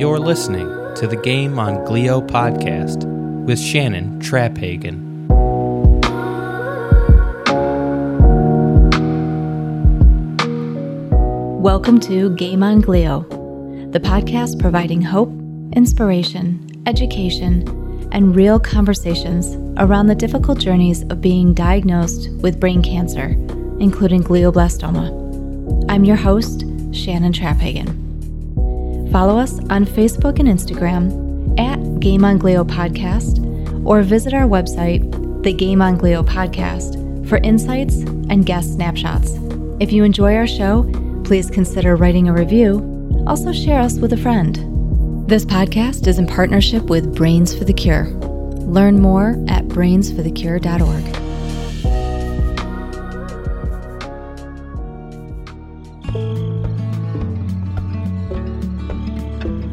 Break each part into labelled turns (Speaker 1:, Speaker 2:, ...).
Speaker 1: You're listening to the Game on Glio podcast with Shannon Traphagen.
Speaker 2: Welcome to Game on Glio, the podcast providing hope, inspiration, education, and real conversations around the difficult journeys of being diagnosed with brain cancer, including glioblastoma. I'm your host, Shannon Traphagen. Follow us on Facebook and Instagram at Game on Glio Podcast or visit our website, the Game on Glio Podcast, for insights and guest snapshots. If you enjoy our show, please consider writing a review. Also, share us with a friend. This podcast is in partnership with Brains for the Cure. Learn more at brainsforthecure.org.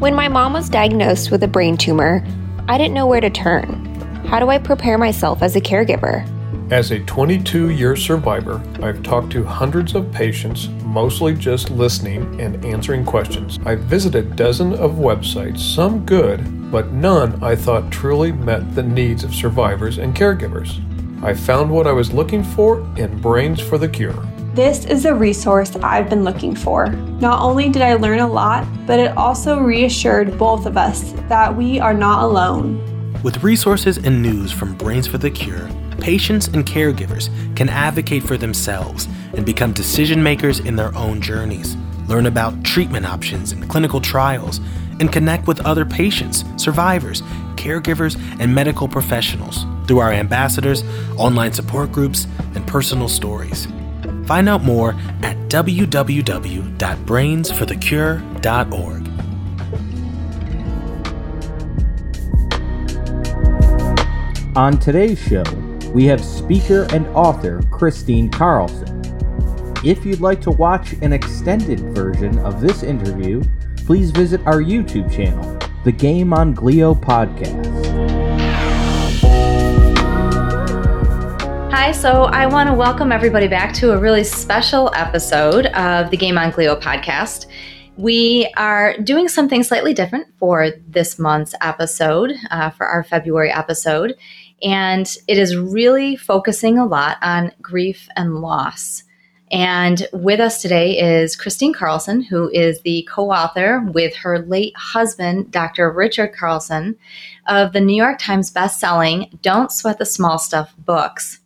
Speaker 3: When my mom was diagnosed with a brain tumor, I didn't know where to turn. How do I prepare myself as a caregiver?
Speaker 4: As a 22 year survivor, I've talked to hundreds of patients, mostly just listening and answering questions. I've visited dozens of websites, some good, but none I thought truly met the needs of survivors and caregivers. I found what I was looking for in Brains for the Cure.
Speaker 5: This is a resource I've been looking for. Not only did I learn a lot, but it also reassured both of us that we are not alone.
Speaker 1: With resources and news from Brains for the Cure, patients and caregivers can advocate for themselves and become decision makers in their own journeys, learn about treatment options and clinical trials, and connect with other patients, survivors, caregivers, and medical professionals through our ambassadors, online support groups, and personal stories. Find out more at www.brainsforthecure.org.
Speaker 6: On today's show, we have speaker and author Kristine Carlson. If you'd like to watch an extended version of this interview, please visit our YouTube channel, the Game on Glio Podcast.
Speaker 2: Hi, so I want to welcome everybody back to a really special episode of the Game on Glio podcast. We are doing something slightly different for this month's episode, uh, for our February episode, and it is really focusing a lot on grief and loss. And with us today is Kristine Carlson, who is the co author with her late husband, Dr. Richard Carlson, of the New York Times best-selling Don't Sweat the Small Stuff books.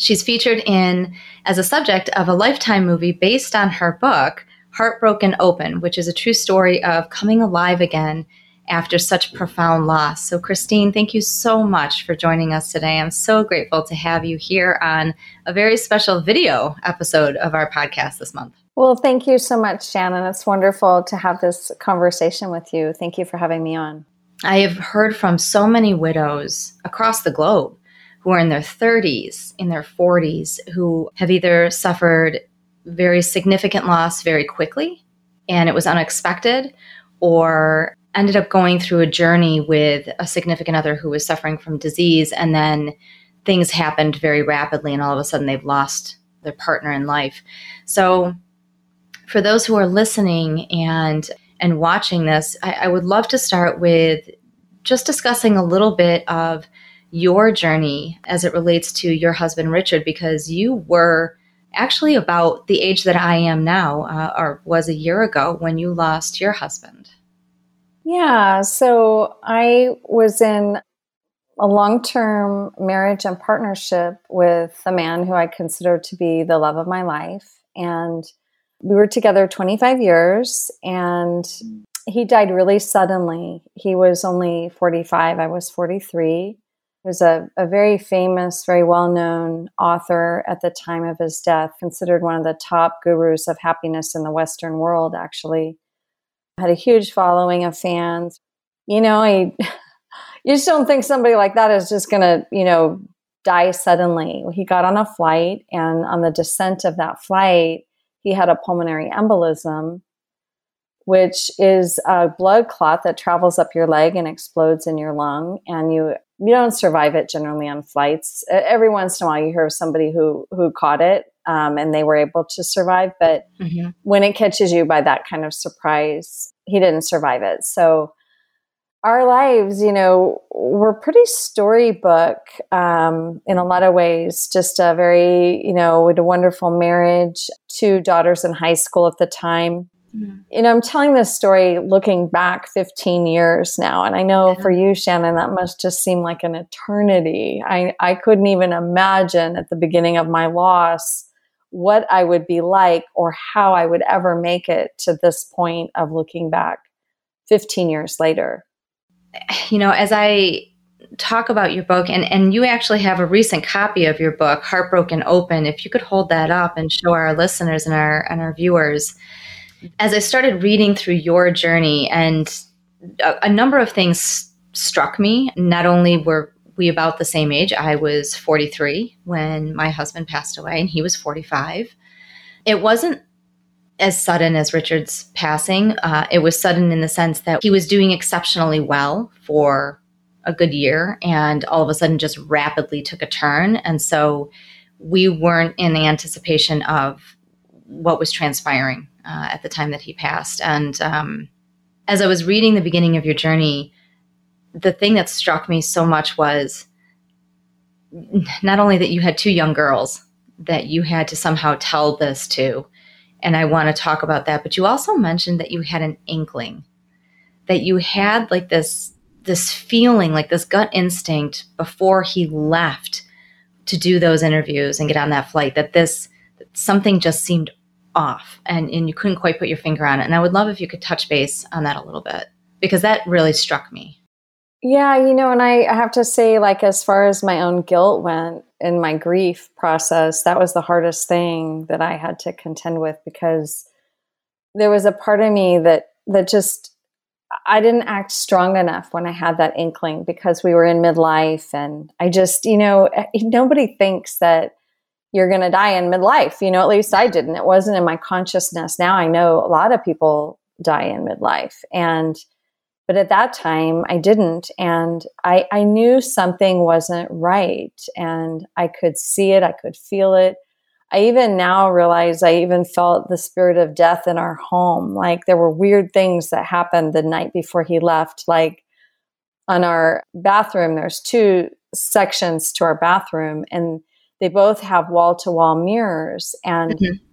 Speaker 2: She's featured in as a subject of a lifetime movie based on her book, Heartbroken Open, which is a true story of coming alive again after such profound loss. So, Kristine, thank you so much for joining us today. I'm so grateful to have you here on a very special video episode of our podcast this month.
Speaker 7: Well, thank you so much, Shannon. It's wonderful to have this conversation with you. Thank you for having me on.
Speaker 2: I have heard from so many widows across the globe who are in their 30s, in their 40s, who have either suffered very significant loss very quickly and it was unexpected, or ended up going through a journey with a significant other who was suffering from disease and then things happened very rapidly and all of a sudden they've lost their partner in life. So for those who are listening and and watching this I, I would love to start with just discussing a little bit of your journey as it relates to your husband richard because you were actually about the age that i am now uh, or was a year ago when you lost your husband
Speaker 7: yeah. So I was in a long term marriage and partnership with a man who I consider to be the love of my life. And we were together 25 years and he died really suddenly. He was only 45, I was 43. He was a, a very famous, very well known author at the time of his death, considered one of the top gurus of happiness in the Western world, actually had a huge following of fans. You know, I you just don't think somebody like that is just going to, you know, die suddenly. He got on a flight and on the descent of that flight, he had a pulmonary embolism, which is a blood clot that travels up your leg and explodes in your lung and you you don't survive it generally on flights. Every once in a while you hear of somebody who who caught it um, and they were able to survive. But mm-hmm. when it catches you by that kind of surprise, he didn't survive it. So our lives, you know, were pretty storybook um, in a lot of ways. Just a very, you know, with a wonderful marriage, two daughters in high school at the time. Mm-hmm. You know, I'm telling this story looking back 15 years now. And I know for you, Shannon, that must just seem like an eternity. I, I couldn't even imagine at the beginning of my loss what I would be like or how I would ever make it to this point of looking back 15 years later
Speaker 2: you know, as I talk about your book, and, and you actually have a recent copy of your book, Heartbroken Open, if you could hold that up and show our listeners and our and our viewers. As I started reading through your journey, and a, a number of things struck me. Not only were we about the same age, I was 43 when my husband passed away, and he was 45. It wasn't as sudden as Richard's passing. Uh, it was sudden in the sense that he was doing exceptionally well for a good year and all of a sudden just rapidly took a turn. And so we weren't in anticipation of what was transpiring uh, at the time that he passed. And um, as I was reading the beginning of your journey, the thing that struck me so much was not only that you had two young girls that you had to somehow tell this to, and I want to talk about that. But you also mentioned that you had an inkling, that you had like this this feeling, like this gut instinct before he left to do those interviews and get on that flight that this something just seemed off and, and you couldn't quite put your finger on it. And I would love if you could touch base on that a little bit because that really struck me.
Speaker 7: Yeah, you know, and I have to say, like, as far as my own guilt went in my grief process, that was the hardest thing that I had to contend with because there was a part of me that that just I didn't act strong enough when I had that inkling because we were in midlife, and I just, you know, eh, nobody thinks that you're going to die in midlife. You know, at least I didn't. It wasn't in my consciousness. Now I know a lot of people die in midlife, and but at that time, I didn't. And I, I knew something wasn't right. And I could see it, I could feel it. I even now realize I even felt the spirit of death in our home. Like there were weird things that happened the night before he left. Like on our bathroom, there's two sections to our bathroom, and they both have wall to wall mirrors. And mm-hmm.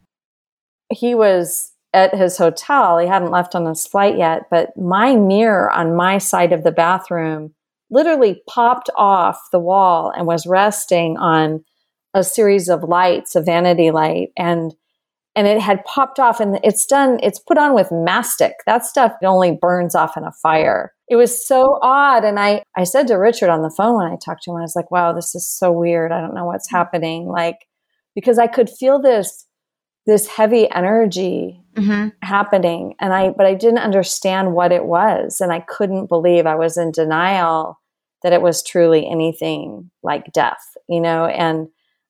Speaker 7: he was at his hotel. He hadn't left on his flight yet, but my mirror on my side of the bathroom literally popped off the wall and was resting on a series of lights, a vanity light, and and it had popped off and it's done it's put on with mastic that stuff only burns off in a fire it was so odd and i i said to richard on the phone when i talked to him i was like wow this is so weird. I don't know what's happening like because i could feel this this heavy energy mm-hmm. happening and i but i didn't understand what it was and i couldn't believe i was in denial that it was truly anything like death you know? And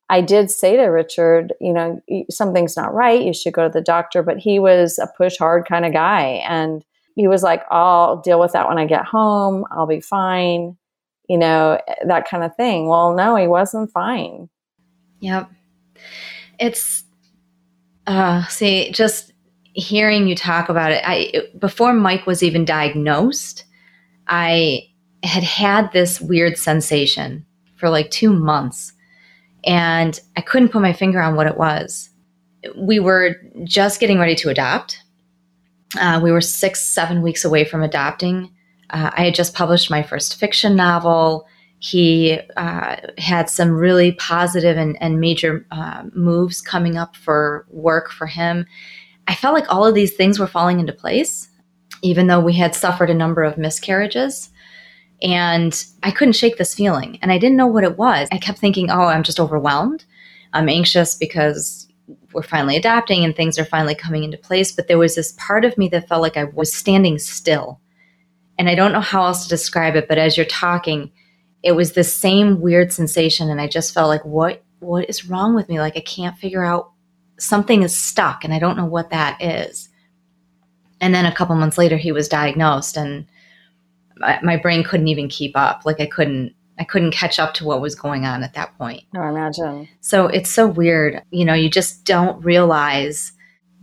Speaker 7: i did say to richard you know something's not right. You should go to the doctor but he was a push hard kind of guy and he was like i'll deal with that when i get home i'll be fine you know that kind of thing well no he wasn't fine
Speaker 2: yep it's uh, see, just hearing you talk about it, I before Mike was even diagnosed, I had had this weird sensation for like two months, and I couldn't put my finger on what it was. We were just getting ready to adopt. Uh, we were six, seven weeks away from adopting. Uh, I had just published my first fiction novel. He uh, had some really positive and, and major uh, moves coming up for work for him. I felt like all of these things were falling into place, even though we had suffered a number of miscarriages. And I couldn't shake this feeling. And I didn't know what it was. I kept thinking, oh, I'm just overwhelmed. I'm anxious because we're finally adapting and things are finally coming into place. But there was this part of me that felt like I was standing still. And I don't know how else to describe it, but as you're talking, it was the same weird sensation and i just felt like what what is wrong with me like i can't figure out something is stuck and i don't know what that is and then a couple months later he was diagnosed and my, my brain couldn't even keep up like i couldn't i couldn't catch up to what was going on at that point.
Speaker 7: Oh, i imagine.
Speaker 2: So it's so weird. You know you just don't realize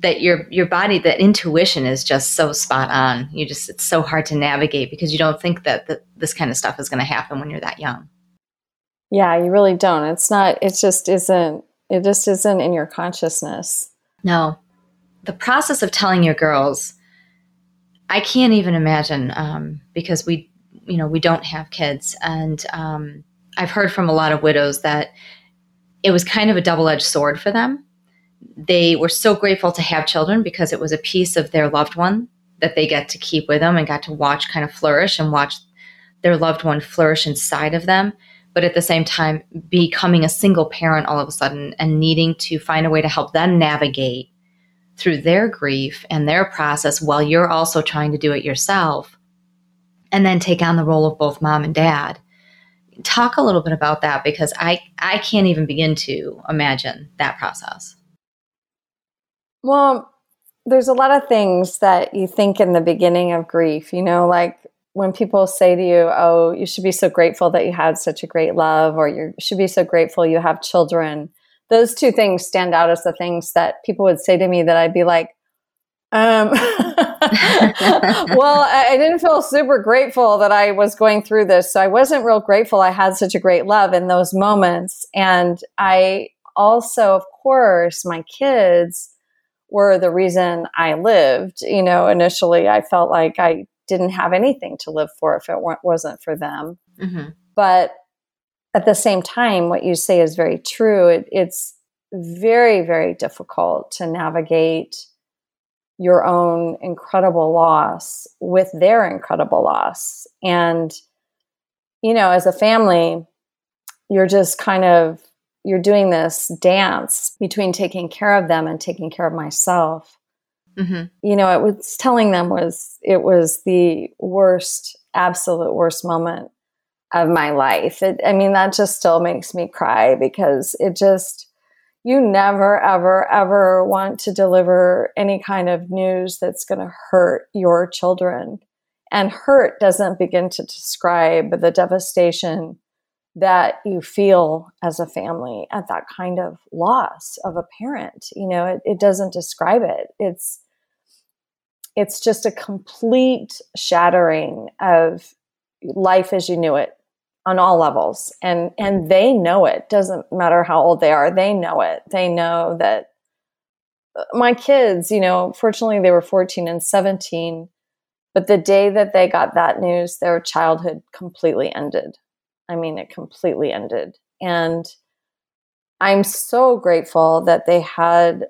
Speaker 2: that your your body that intuition is just so spot on. You just it's so hard to navigate because you don't think that, that this kind of stuff is going to happen when you're that young.
Speaker 7: Yeah you really don't. It's not it just isn't it just isn't in your consciousness.
Speaker 2: No. The process of telling your girls i can't even imagine um, because we you know we don't have kids and um, i've heard from a lot of widows that it was kind of a double-edged sword for them they were so grateful to have children because it was a piece of their loved one that they get to keep with them and got to watch kind of flourish and watch their loved one flourish inside of them. But at the same time, becoming a single parent all of a sudden and needing to find a way to help them navigate through their grief and their process while you're also trying to do it yourself and then take on the role of both mom and dad talk a little bit about that because i i can't even begin to imagine that process
Speaker 7: well, there's a lot of things that you think in the beginning of grief, you know, like when people say to you, Oh, you should be so grateful that you had such a great love, or you should be so grateful you have children. Those two things stand out as the things that people would say to me that I'd be like, um, well, I, didn't feel super grateful that I was going through this. So I wasn't real grateful I had such a great love in those moments. And I also, of course, my kids, were the reason I lived. You know, initially I felt like I didn't have anything to live for if it wasn't for them. Mm-hmm. But at the same time, what you say is very true. It, it's very, very difficult to navigate your own incredible loss with their incredible loss. And, you know, as a family, you're just kind of you're doing this dance between taking care of them and taking care of myself. Mm-hmm. You know, it was telling them was it was the worst, absolute worst moment of my life. It, I mean, that just still makes me cry because it just you never, ever, ever want to deliver any kind of news that's going to hurt your children. And hurt doesn't begin to describe the devastation that you feel as a family at that kind of loss of a parent. You know it, it doesn't describe it. It's it's just a complete shattering of life as you knew it on all levels. And and they know it. Doesn't matter how old they are. They know it. They know that uh, my kids you know fortunately they were 14 and 17 but the day that they got that news their childhood completely ended. I mean, it completely ended. And I'm so grateful that they had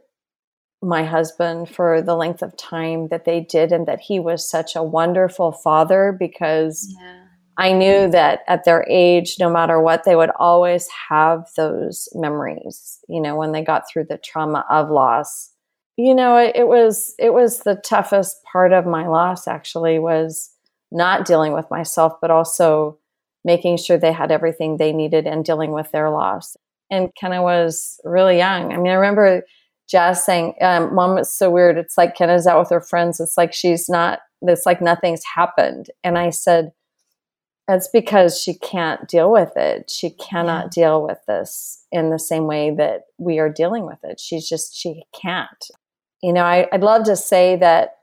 Speaker 7: my husband for the length of time that they did and that he was such a wonderful father because yeah. I knew that at their age, no matter what, they would always have those memories, you know, when they got through the trauma of loss. You know, it, it was it was the toughest part of my loss actually was not dealing with myself, but also making sure they had everything they needed and dealing with their loss. And Kenna was really young. I mean, I remember Jazz saying, um, Mom, it's so weird. It's like Kenna's out with her friends. It's like she's not, it's like nothing's happened. And I said, that's because she can't deal with it. She cannot yeah. deal with this in the same way that we are dealing with it. She's just, she can't. You know, I, I'd love to say that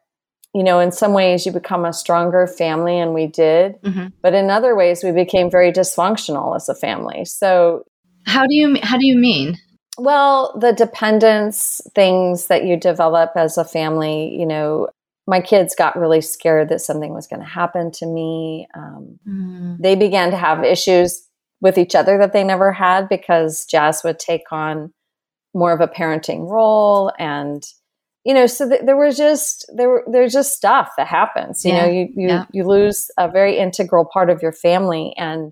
Speaker 7: you know, in some ways you become a stronger family, and we did. Mm-hmm. But in other ways, we became very dysfunctional as a family. So,
Speaker 2: how do you how do you mean?
Speaker 7: Well, the dependence things that you develop as a family, you know, my kids got really scared that something was going to happen to me. Um, mm. They began to have issues with each other that they never had because Jazz would take on more of a parenting role and you know so th- there was just there were there's just stuff that happens you yeah. know you you, yeah. you lose a very integral part of your family and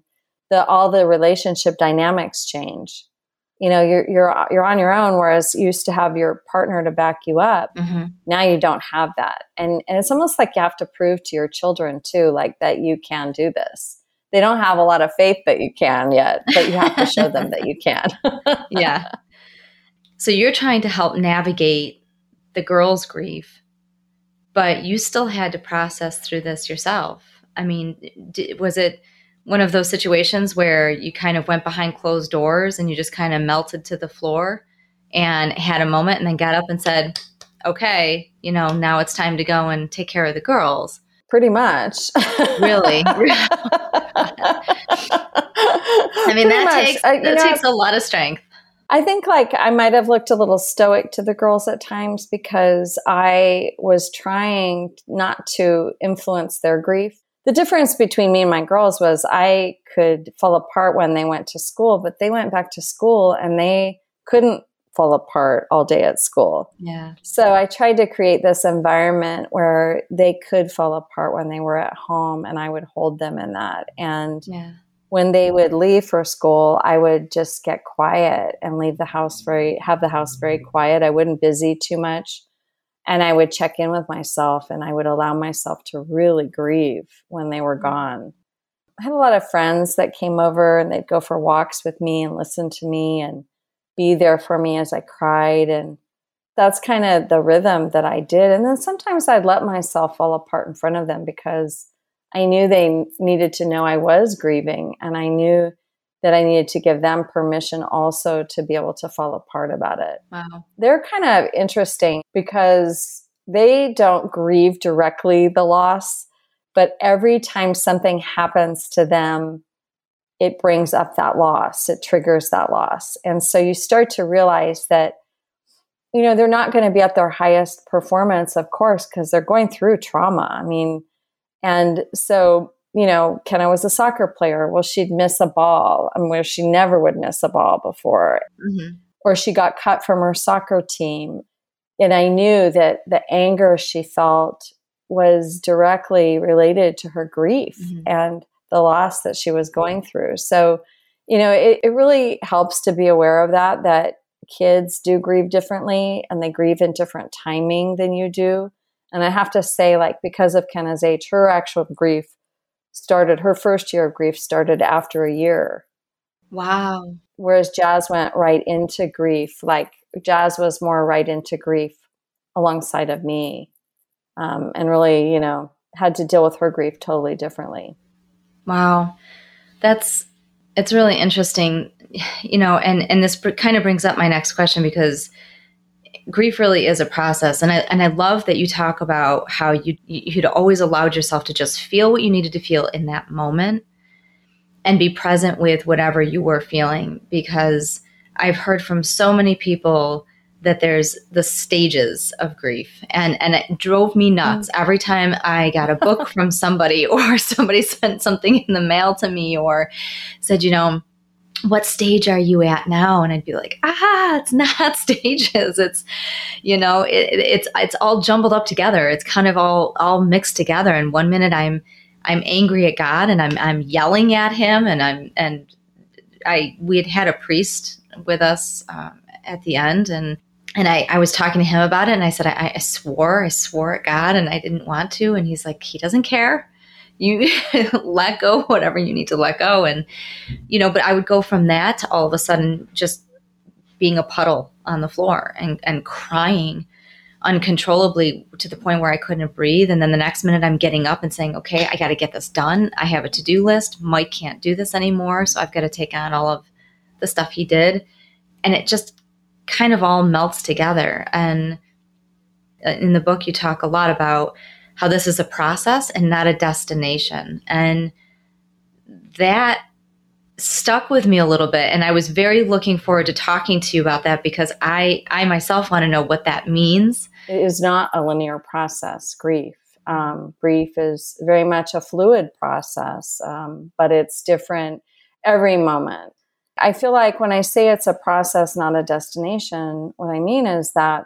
Speaker 7: the all the relationship dynamics change you know you're you're you're on your own whereas you used to have your partner to back you up. Mm-hmm. now you don't have that. And and it's almost like you have to prove to your children too like that you can do this. They don't have a lot of faith that you can yet but you have to show them that you can.
Speaker 2: Yeah. So you're trying to help navigate the girl's grief, but you still had to process through this yourself. I mean, was it one of those situations where you kind of went behind closed doors and you just kind of melted to the floor and had a moment and then got up and said, okay, you know, now it's time to go and take care of the girls.
Speaker 7: Pretty much.
Speaker 2: Really? I mean,
Speaker 7: Pretty
Speaker 2: that
Speaker 7: much.
Speaker 2: takes that
Speaker 7: know,
Speaker 2: takes a lot of strength.
Speaker 7: I think like I might have looked a little stoic to the girls at times because I was trying not to influence their grief. The difference between me and my girls was I could fall apart when they went to school, but they went back to school and they couldn't fall apart all day at school.
Speaker 2: Yeah.
Speaker 7: So I tried to create this environment where they could fall apart when they were at home and I would hold them in that. And
Speaker 2: Yeah.
Speaker 7: when they would leave for school, I would just get quiet and leave the house very, have the house very quiet. I wouldn't busy too much. And I would check in with myself and I would allow myself to really grieve when they were mm-hmm. gone. I had a lot of friends that came over and they'd go for walks with me and listen to me and be there for me as I cried. And that's kind of the rhythm that I did. And then sometimes I'd let myself fall apart in front of them because I knew they needed to know I was grieving, and I knew that I needed to give them permission also to be able to fall apart about it.
Speaker 2: Wow.
Speaker 7: They're kind of interesting because they don't grieve directly the loss, but every time something happens to them, it brings up that loss, it triggers that loss. And so you start to realize that you know they're not going to be at their highest performance of course because they're going through trauma i mean and so, you know, Kenna was a soccer player. Well, she'd miss a ball, I and where she never would miss a ball before,
Speaker 2: hmm
Speaker 7: or she got cut from her soccer team. And I knew that the anger she felt was directly related to her grief
Speaker 2: Mhm.
Speaker 7: and the loss that she was going through. So, you know, it, it really helps to be aware of that, that kids do grieve differently and they grieve in different timing than you do. And I have to say, like, because of Kenna's age, her actual grief started, her first year of grief started after a year.
Speaker 2: Wow.
Speaker 7: Whereas Jazz went right into grief. Like, Jazz was more right into grief alongside of me um, and really, you know, had to deal with her grief totally differently.
Speaker 2: Wow. That's it's really interesting, you know, and and this kind of brings up my next question because grief really is a process. And I and I love that you talk about how you you'd always allowed yourself to just feel what you needed to feel in that moment and be present with whatever you were feeling because I've heard from so many people that there's the stages of grief. And and it drove me nuts. Mm. Every time I got a book from somebody or somebody sent something in the mail to me or said you know what stage are you at now? And I'd be like ah it's not stages. It's you know it, it- it's it's all jumbled up together. It's kind of all all mixed together. And one minute I'm I'm angry at God and I'm I'm yelling at him and I'm and I we had had a priest with us um, at the end and and I, I was talking to him about it and I said I, I swore I swore at God and I didn't want to. And he's like he doesn't care you let go whatever you need to let go and you know but I would go from that to all of a sudden just being a puddle on the floor and and crying uncontrollably to the point where I couldn't breathe. And then the next minute, I'm getting up and saying, okay, I got to get this done. I have a to do list. Mike can't do this anymore. So I've got to take on all of the stuff he did. And it just kind of all melts together. And uh, in the book, you talk a lot about how this is a process and not a destination. And that stuck with me a little bit and i was very looking forward to talking to you about that because i i myself want to know what that means
Speaker 7: It is not a linear process, grief. Um, grief is very much a fluid process, um, but it's different every moment. I feel like when I say it's a process, not a destination, what I mean is that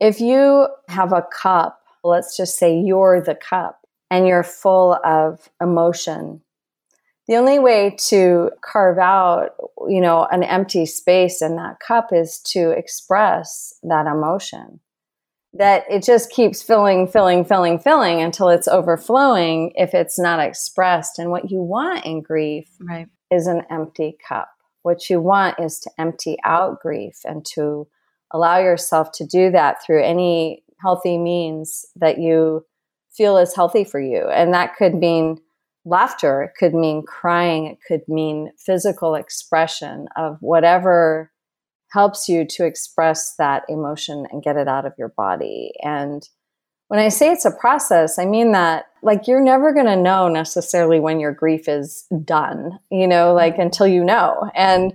Speaker 7: if you have a cup, let's just say you're the cup and you're full of emotion, the only way to carve out, you know, an empty space in that cup is to express that emotion that it just keeps filling, filling, filling, filling until it's overflowing if it's not expressed. And what you want in grief
Speaker 2: right
Speaker 7: is an empty cup. What you want is to empty out grief and to allow yourself to do that through any healthy means that you feel is healthy for you. And that could mean laughter, it could mean crying, it could mean physical expression of whatever helps you to express that emotion and get it out of your body. And when I say it's a process, I mean that like you're never going to know necessarily when your grief is done, you know, like mm-hmm. until you know. And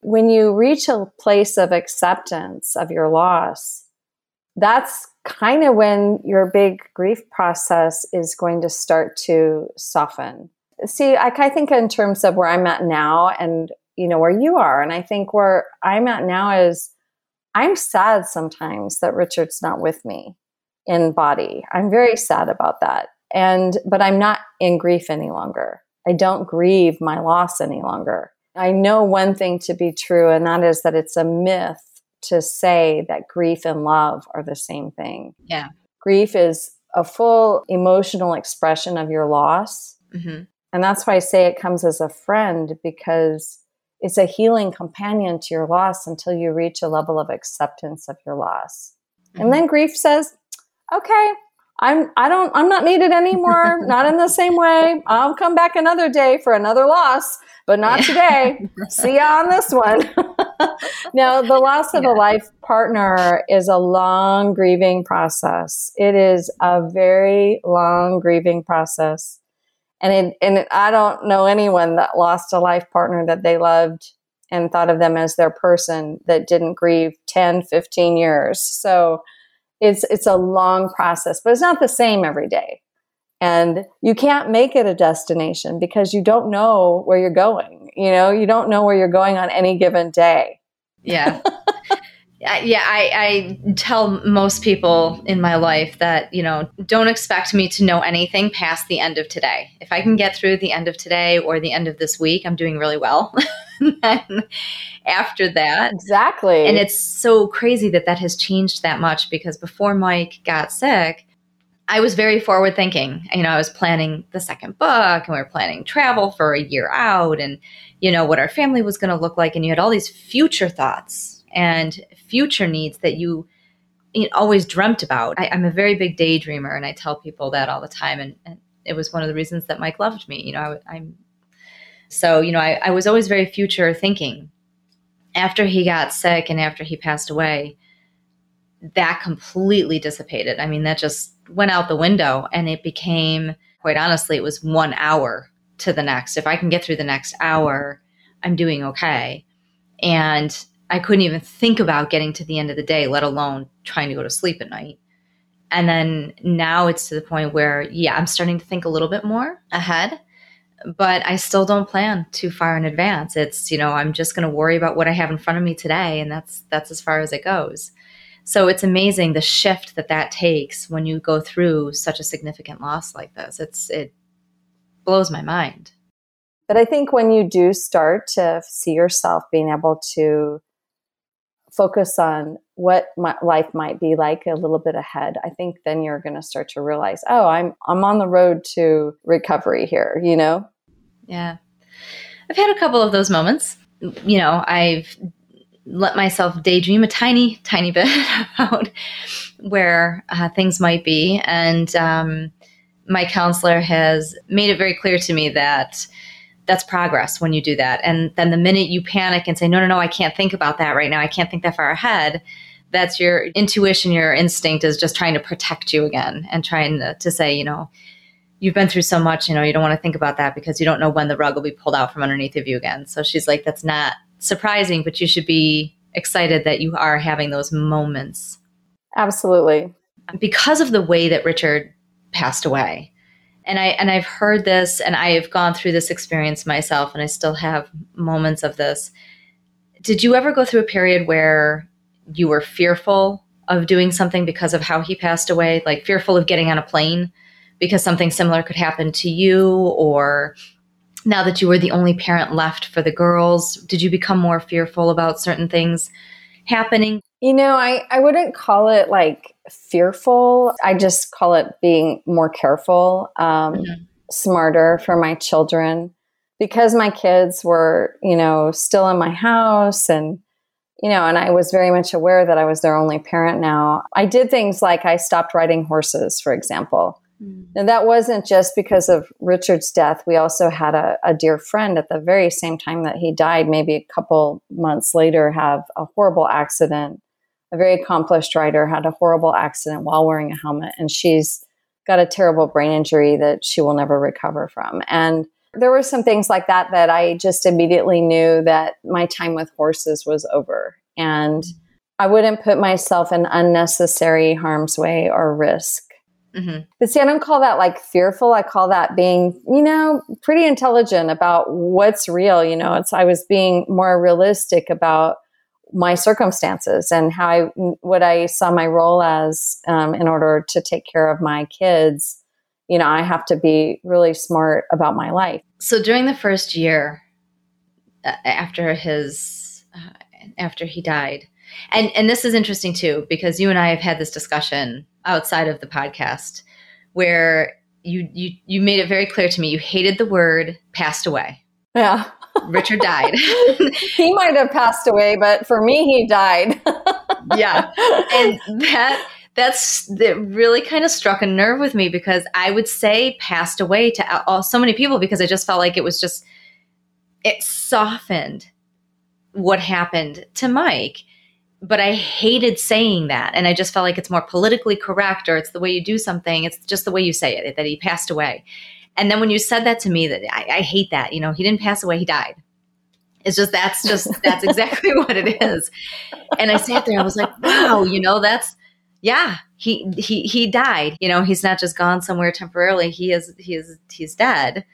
Speaker 7: when you reach a place of acceptance of your loss, that's kind of when your big grief process is going to start to soften. See, I, I think in terms of where I'm at now and you know where you are and i think where i'm at now is i'm sad sometimes that richard's not with me in body. I'm very sad about that. And but i'm not in grief any longer. I don't grieve my loss any longer. I know one thing to be true and that is that it's a myth to say that grief and love are the same thing
Speaker 2: yeah
Speaker 7: grief is a full emotional expression of your loss mm-hmm. and that's why i say it comes as a friend because it's a healing companion to your loss until you reach a level of acceptance of your loss. Mm-hmm. And then grief says, okay, I'm I don't I'm not needed anymore, not in the same way. I'll come back another day for another loss, but not today. See you on this one. now, the loss of yeah. a life partner is a long grieving process. It is a very long grieving process and it, and it, I don't know anyone that lost a life partner that they loved and thought of them as their person that didn't grieve 10, 15 years. So it's it's a long process, but it's not the same every day. And you can't make it a destination because you don't know where you're going. You know, you don't know where you're going on any given day.
Speaker 2: Yeah. yeah, I, I, tell most people in my life that, you know, don't expect me to know anything past the end of today. If I can get through the end of today or the end of this week, I'm doing really well. and after that.
Speaker 7: Exactly.
Speaker 2: And it's so crazy that that has changed that much because before Mike got sick, I was very forward thinking. You know, I was planning the second book and we were planning travel for a year out and, you know, what our family was going to look like. And you had all these future thoughts and future needs that you, always dreamt about. I, am a very big daydreamer, and I tell people that all the time. And, and, it was one of the reasons that Mike loved me. You know, I, am so you know I, I was always very future thinking. After he got sick and after he passed away, that completely dissipated. I mean, that just went out the window, and it became quite honestly, it was one hour to the next. If I can get through the next hour, I'm doing okay. And I couldn't even think about getting to the end of the day, let alone trying to go to sleep at night. And then now it's to the point where, yeah, I'm starting to think a little bit more ahead, but I still don't plan too far in advance. It's, you know, I'm just going to worry about what I have in front of me today. And that's, that's as far as it goes. So it's amazing the shift that that takes when you go through such a significant loss like this. It's, it blows my mind.
Speaker 7: But I think when you do start to see yourself being able to focus on what my life might be like a little bit ahead i think then you're going to start to realize oh i'm i'm on the road to recovery here you know?
Speaker 2: Yeah. I've had a couple of those moments. You know i've let myself daydream a tiny tiny bit about where uh, things might be. And um, my counselor has made it very clear to me that that's progress when you do that. And then the minute you panic and say, no, no, no, I can't think about that right now. I can't think that far ahead. That's your intuition, your instinct is just trying to protect you again and trying to, to say, you know, you've been through so much, you know, you don't want to think about that because you don't know when the rug will be pulled out from underneath of you again. So she's like, that's not surprising, but you should be excited that you are having those moments.
Speaker 7: Absolutely.
Speaker 2: Because of the way that Richard passed away, and I and I've heard this and I have gone through this experience myself and I still have moments of this. Did you ever go through a period where you were fearful of doing something because of how he passed away, like fearful of getting on a plane because something similar could happen to you or now that you were the only parent left for the girls, did you become more fearful about certain things happening?
Speaker 7: You know, I, I wouldn't call it like fearful. I just call it being more careful, um, mm-hmm. smarter for my children. Because my kids were, you know, still in my house and, you know, and I was very much aware that I was their only parent now. I did things like I stopped riding horses, for example. Mm. And that wasn't just because of Richard's death. We also had a, a, dear friend at the very same time that he died, maybe a couple months later, have a horrible accident. A very accomplished writer had a horrible accident while wearing a helmet, and she's got a terrible brain injury that she will never recover from. And there were some things like that that I just immediately knew that my time with horses was over. And I wouldn't put myself in unnecessary harm's way or risk Mm-hmm. But see, I don't call that like fearful. I call that being, you know, pretty intelligent about what's real. You know, it's I was being more realistic about my circumstances and how I what I saw my role as um, in order to take care of my kids. You know, I have to be really smart about my life.
Speaker 2: So during the first year uh, after his uh, after he died, and and this is interesting too because you and I have had this discussion outside of the podcast where you you you made it very clear to me you hated the word passed away.
Speaker 7: Yeah.
Speaker 2: Richard died.
Speaker 7: he might have passed away, but for me he died.
Speaker 2: yeah. And that that's that really kind of struck a nerve with me because I would say passed away to all, so many people because I just felt like it was just it softened what happened to Mike but I hated saying that. And I just felt like it's more politically correct or it's the way you do something. It's just the way you say it, that he passed away. And then when you said that to me, that I, I hate that, you know, he didn't pass away, he died. It's just, that's just, that's exactly what it is. And I sat there, I was like, wow, you know, that's, yeah, he, he, he died, you know, he's not just gone somewhere temporarily. He is, he is, he's dead.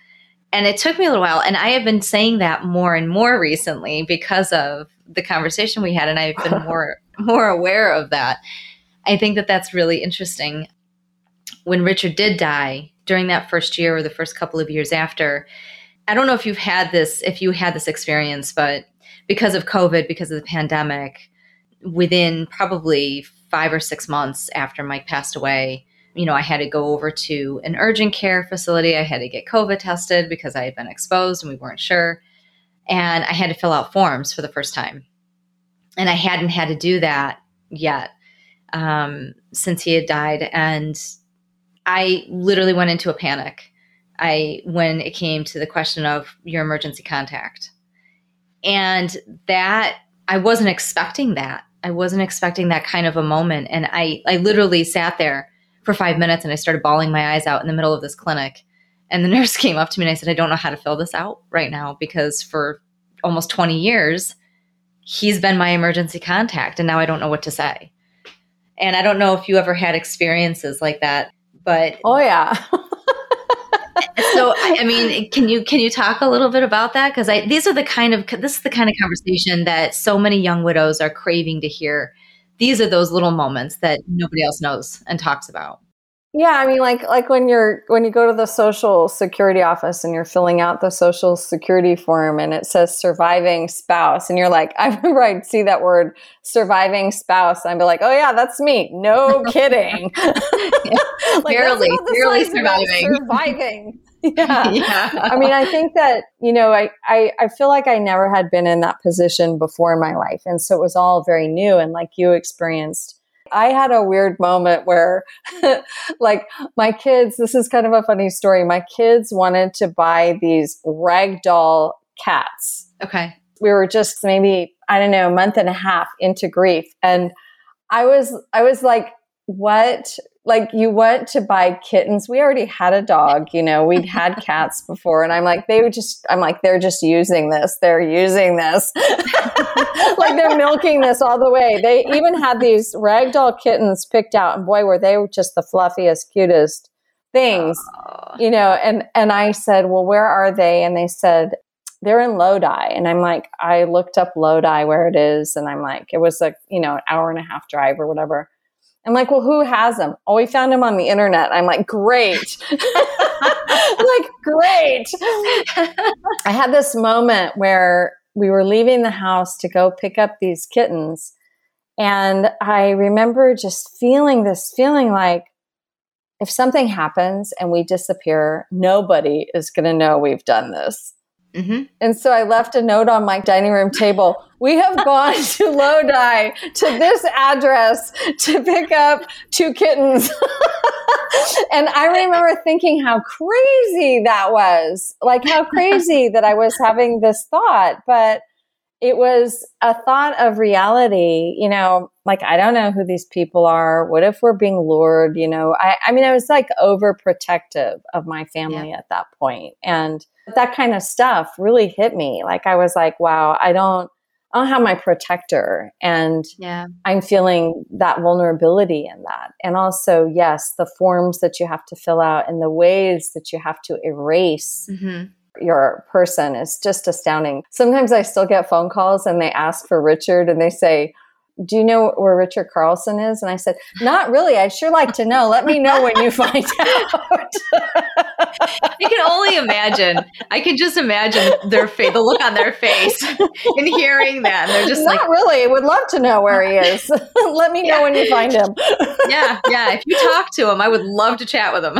Speaker 2: And it took me a little while. And I have been saying that more and more recently because of the conversation we had. And I've been more, more aware of that. I think that that's really interesting. When Richard did die during that first year or the first couple of years after, I don't know if you've had this, if you had this experience, but because of COVID, because of the pandemic, within probably five or six months after Mike passed away, you know, I had to go over to an urgent care facility. I had to get COVID tested because I had been exposed and we weren't sure. And I had to fill out forms for the first time. And I hadn't had to do that yet um, since he had died. And I literally went into a panic. I when it came to the question of your emergency contact. And that I wasn't expecting that. I wasn't expecting that kind of a moment. And I I literally sat there for five minutes and I started bawling my eyes out in the middle of this clinic. And the nurse came up to me and I said, I don't know how to fill this out right now because for almost 20 years, he's been my emergency contact and now I don't know what to say. And I don't know if you ever had experiences like that, but
Speaker 7: Oh yeah.
Speaker 2: so I mean, can you can you talk a little bit about that because I these are the kind of this is the kind of conversation that so many young widows are craving to hear these are those little moments that nobody else knows and talks about.
Speaker 7: Yeah, I mean like like when you're when you go to the social security office and you're filling out the social security form and it says surviving spouse and you're like I remember I'd see that word surviving spouse and I'd be like, "Oh yeah, that's me." No kidding.
Speaker 2: like, barely, barely surviving.
Speaker 7: Surviving. yeah. yeah. I mean, I think that, you know, I, I, I feel like I never had been in that position before in my life. And so it was all very new. And like you experienced, I had a weird moment where, like, my kids, this is kind of a funny story. My kids wanted to buy these ragdoll cats.
Speaker 2: Okay.
Speaker 7: We were just maybe, I don't know, a month and a half into grief. And I was, I was like, what like you went to buy kittens. We already had a dog, you know, we'd had cats before. And I'm like, they would just, I'm like, they're just using this. They're using this. like they're milking this all the way. They even had these ragdoll kittens picked out. And boy, were they just the fluffiest, cutest things, you know. And, and I said, well, where are they? And they said, they're in Lodi. And I'm like, I looked up Lodi where it is. And I'm like, it was like, you know, an hour and a half drive or whatever. I'm like, well, who has him? Oh, we found him on the internet. I'm like, great. like, great. I had this moment where we were leaving the house to go pick up these kittens. And I remember just feeling this feeling like if something happens and we disappear, nobody is going to know we've done this. Mm-hmm. And so I left a note on my dining room table. We have gone to Lodi to this address to pick up two kittens. and I remember thinking how crazy that was. Like how crazy that I was having this thought, but it was a thought of reality, you know, like I don't know who these people are. What if we're being lured, you know? I I mean I was like overprotective of my family yeah. at that point. And that kind of stuff really hit me. Like I was like, wow, I don't I don't have my protector. And yeah. I'm feeling that vulnerability in that. And also, yes, the forms that you have to fill out and the ways that you have to erase mm-hmm. Your person is just astounding. Sometimes I still get phone calls and they ask for Richard and they say, do you know where Richard Carlson is? And I said, not really. I sure like to know. Let me know when you find out.
Speaker 2: I can only imagine. I can just imagine their face, the look on their face in hearing that. And they're just
Speaker 7: not
Speaker 2: like,
Speaker 7: really. Would love to know where he is. Let me know when you find him.
Speaker 2: yeah. Yeah. If you talk to him, I would love to chat with him.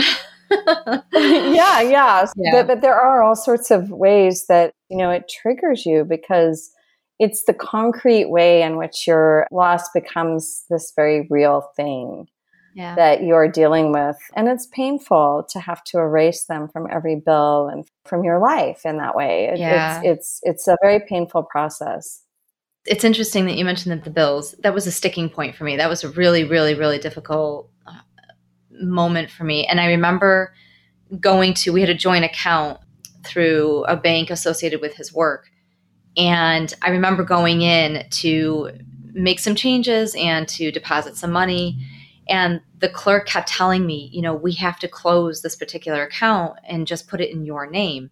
Speaker 7: yeah. Yeah. yeah. But, but there are all sorts of ways that, you know, it triggers you because it's the concrete way in which your loss becomes this very real thing yeah. that you're dealing with. And it's painful to have to erase them from every bill and from your life in that way. It, yeah. It's, it's, it's a very painful process.
Speaker 2: It's interesting that you mentioned that the bills, that was a sticking point for me. That was a really, really, really difficult moment for me. And I remember going to, we had a joint account through a bank associated with his work. And I remember going in to make some changes and to deposit some money. And the clerk kept telling me, you know, we have to close this particular account and just put it in your name.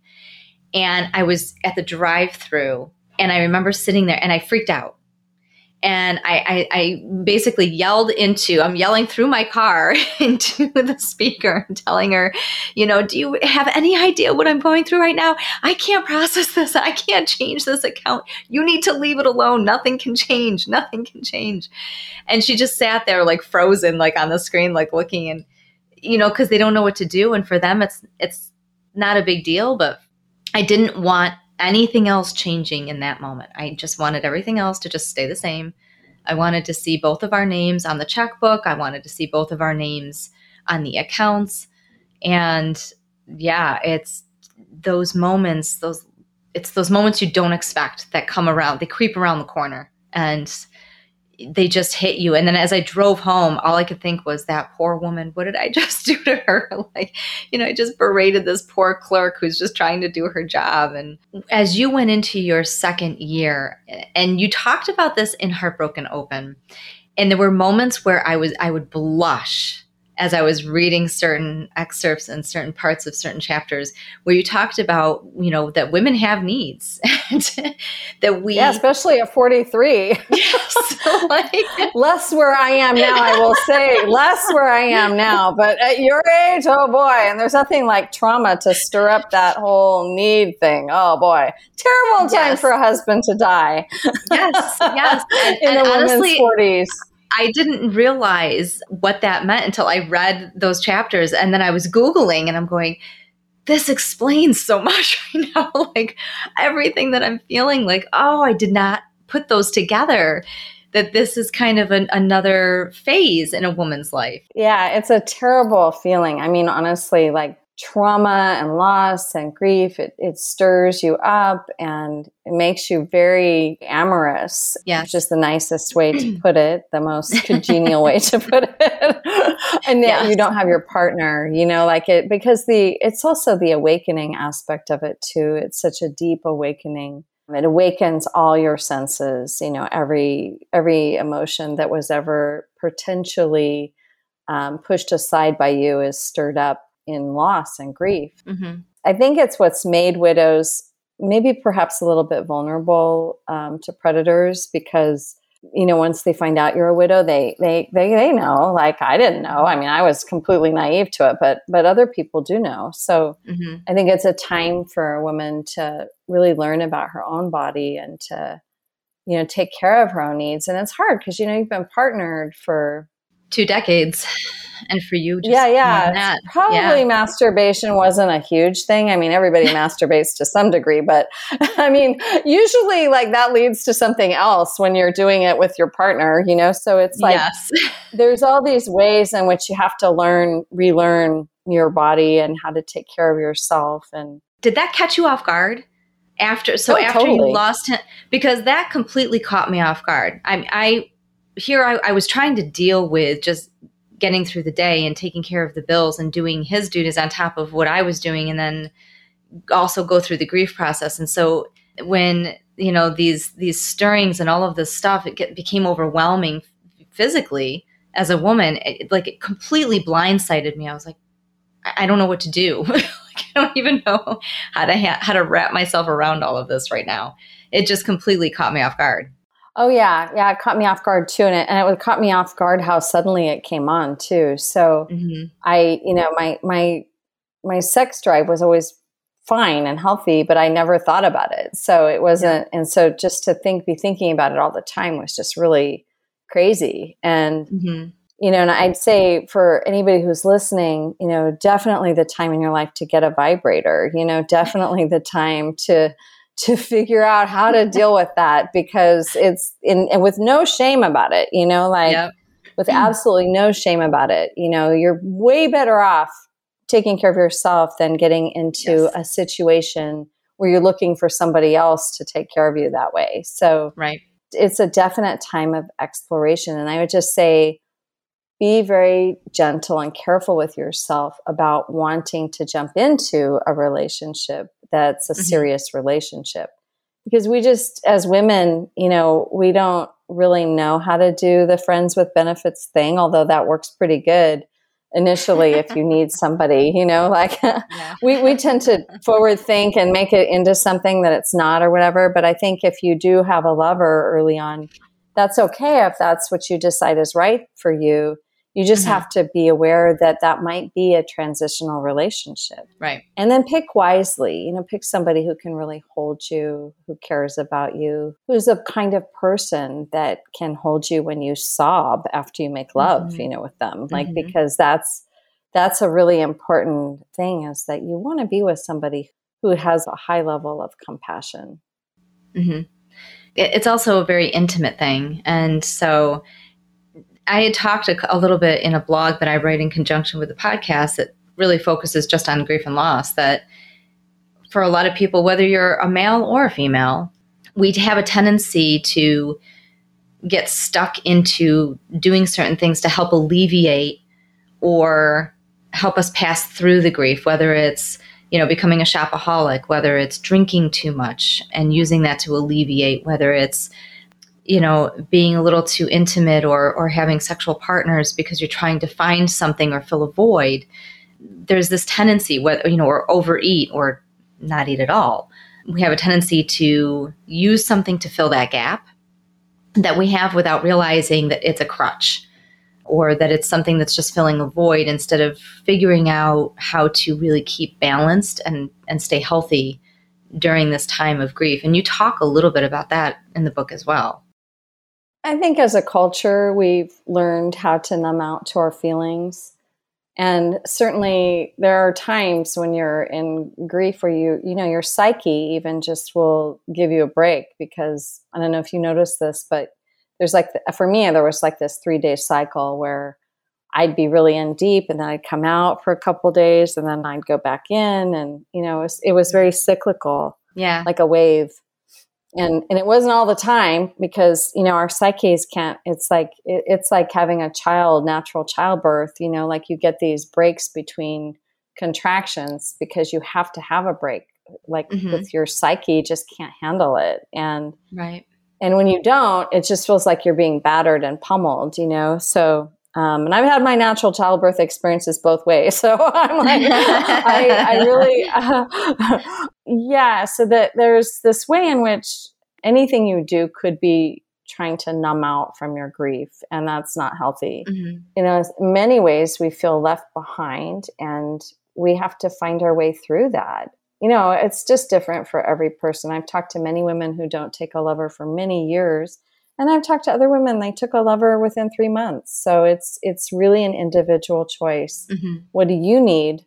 Speaker 2: And I was at the drive through and I remember sitting there and I freaked out and I, I, I, basically yelled into i'm yelling through my car into the speaker and telling her you know do you have any idea what i'm going through right now? I can't process this. I can't change this account. You need to leave it alone. Nothing can change. Nothing can change. And she just sat there like frozen like on the screen like looking and you know because they don't know what to do. And for them it's it's not a big deal but i didn't want anything else changing in that moment. I just wanted everything else to just stay the same. I wanted to see both of our names on the checkbook. I wanted to see both of our names on the accounts. And yeah, it's those moments, those it's those moments you don't expect that come around. They creep around the corner. And they just hit you. And then as I drove home, all I could think was that poor woman, what did I just do to her? Like, you know, I just berated this poor clerk who's just trying to do her job. And as you went into your second year, and you talked about this in Heartbroken Open, and there were moments where I was I would blush as I was reading certain excerpts and certain parts of certain chapters where you talked about, you know, that women have needs and that we
Speaker 7: Yeah, especially at 43. Yes, like, less where I am now, I will say, less where I am now, but at your age, oh boy, and there's nothing like trauma to stir up that whole need thing. Oh boy. Terrible time yes. for a husband to die.
Speaker 2: Yes, yes.
Speaker 7: And, In and a honestly, woman's 40s
Speaker 2: I didn't realize what that meant until I read those chapters. And then I was Googling and I'm going, this explains so much right now. like everything that I'm feeling, like, oh, I did not put those together. That this is kind of an, another phase in a woman's life.
Speaker 7: Yeah, it's a terrible feeling. I mean, honestly, like trauma and loss and grief, it, it stirs you up and it makes you very amorous.
Speaker 2: Yeah.
Speaker 7: Just the nicest way to put it, the most congenial way to put it. and yes. you don't have your partner, you know, like it, because the, it's also the awakening aspect of it too. It's such a deep awakening. It awakens all your senses, you know, every, every emotion that was ever potentially um, pushed aside by you is stirred up in loss and grief. Mm-hmm. I think it's what's made widows maybe perhaps a little bit vulnerable um, to predators because you know once they find out you're a widow they they they they know like i didn't know i mean i was completely naive to it but but other people do know so mm-hmm. i think it's a time for a woman to really learn about her own body and to you know take care of her own needs and it's hard because you know you've been partnered for
Speaker 2: two decades and for you,
Speaker 7: yeah, yeah, probably yeah. masturbation wasn't a huge thing. I mean, everybody masturbates to some degree, but I mean, usually like that leads to something else when you're doing it with your partner, you know. So it's like yes. there's all these ways in which you have to learn, relearn your body and how to take care of yourself. And
Speaker 2: did that catch you off guard? after so oh, after totally. you lost him because that completely caught me off guard i i here I, I was trying to deal with just getting through the day and taking care of the bills and doing his duties on top of what I was doing and then also go through the grief process. And so when, you know, these these stirrings and all of this stuff, it get, became overwhelming physically as a woman. It, like it completely blindsided me. I was like, I, don't know what to do. like, I don't even know how to ha- how to wrap myself around all of this right now. It just completely caught me off guard.
Speaker 7: Oh yeah, yeah, it caught me off guard too, and it and it would caught me off guard how suddenly it came on too. So mm-hmm. I, you know, my my my sex drive was always fine and healthy, but I never thought about it. So it wasn't, yeah. and so just to think, be thinking about it all the time was just really crazy. And mm-hmm. you know, and I'd say for anybody who's listening, you know, definitely the time in your life to get a vibrator. You know, definitely the time to to figure out how to deal with that because it's in and with no shame about it, you know, like yep. with absolutely no shame about it. You know, you're way better off taking care of yourself than getting into yes. a situation where you're looking for somebody else to take care of you that way. So,
Speaker 2: right.
Speaker 7: It's a definite time of exploration and I would just say be very gentle and careful with yourself about wanting to jump into a relationship that's a mm-hmm. serious relationship. Because we just, as women, you know, we don't really know how to do the friends with benefits thing, although that works pretty good initially if you need somebody you know like yeah. we, we tend to forward think and make it into something that it's not or whatever but i think if you do have a lover early on that's okay if that's what you decide is right for you you just mm-hmm. have to be aware that that might be a transitional relationship.
Speaker 2: Right.
Speaker 7: And then pick wisely. You know, pick somebody who can really hold you, who cares about you, who's a kind of person that can hold you when you sob after you make love, mm-hmm. you know, with them. Like mm-hmm. because that's that's a really important thing is that you want to be with somebody who has a high level of compassion.
Speaker 2: Mm-hmm. It's also a very intimate thing. And so I had talked a, a, little bit in a blog that I write in conjunction with the podcast that really focuses just on grief and loss. That for a lot of people, whether you're a male or a female, we have a tendency to get stuck into doing certain things to help alleviate or help us pass through the grief, whether it's you know becoming a shopaholic, whether it's drinking too much and using that to alleviate, whether it's you know being a little too intimate or or having sexual partners because you're trying to find something or fill a void there's this tendency whether you know or overeat or not eat at all. We have a tendency to use something to fill that gap that we have without realizing that it's a crutch or that it's something that's just filling a void instead of figuring out how to really keep balanced and and stay healthy during this time of grief. And you talk a little bit about that in the book as well
Speaker 7: I think as a culture, we've learned how to numb out to our feelings. And certainly there are times when you're in grief where you, you know, your psyche even just will give you a break because I don't know if you noticed this, but there's like, the, for me, there was like this three day cycle where I'd be really in deep and then I'd come out for a couple days and then I'd go back in. And, you know, it was, it was very cyclical.
Speaker 2: Yeah.
Speaker 7: Like a wave and and it wasn't all the time because you know our psyches can't it's like it, it's like having a child natural childbirth you know like you get these breaks between contractions because you have to have a break. Like mm-hmm. with your psyche just can't handle it. And
Speaker 2: right.
Speaker 7: and when you don't it just feels like you're being battered and pummeled you know? So um, and I've had my natural childbirth experiences both ways. So I'm like, I, I, really, uh, yeah. So that there's this way in which anything you do could be trying to numb out from your grief, and that's not healthy. Mm-hmm. You know, in many ways, we feel left behind, and we have to find our way through that. You know, it's just different for every person. I've talked to many women who don't take a lover for many years and I've talked to other women, they took a lover within three months. So it's it's really an individual choice.
Speaker 2: Mhm.
Speaker 7: What do you need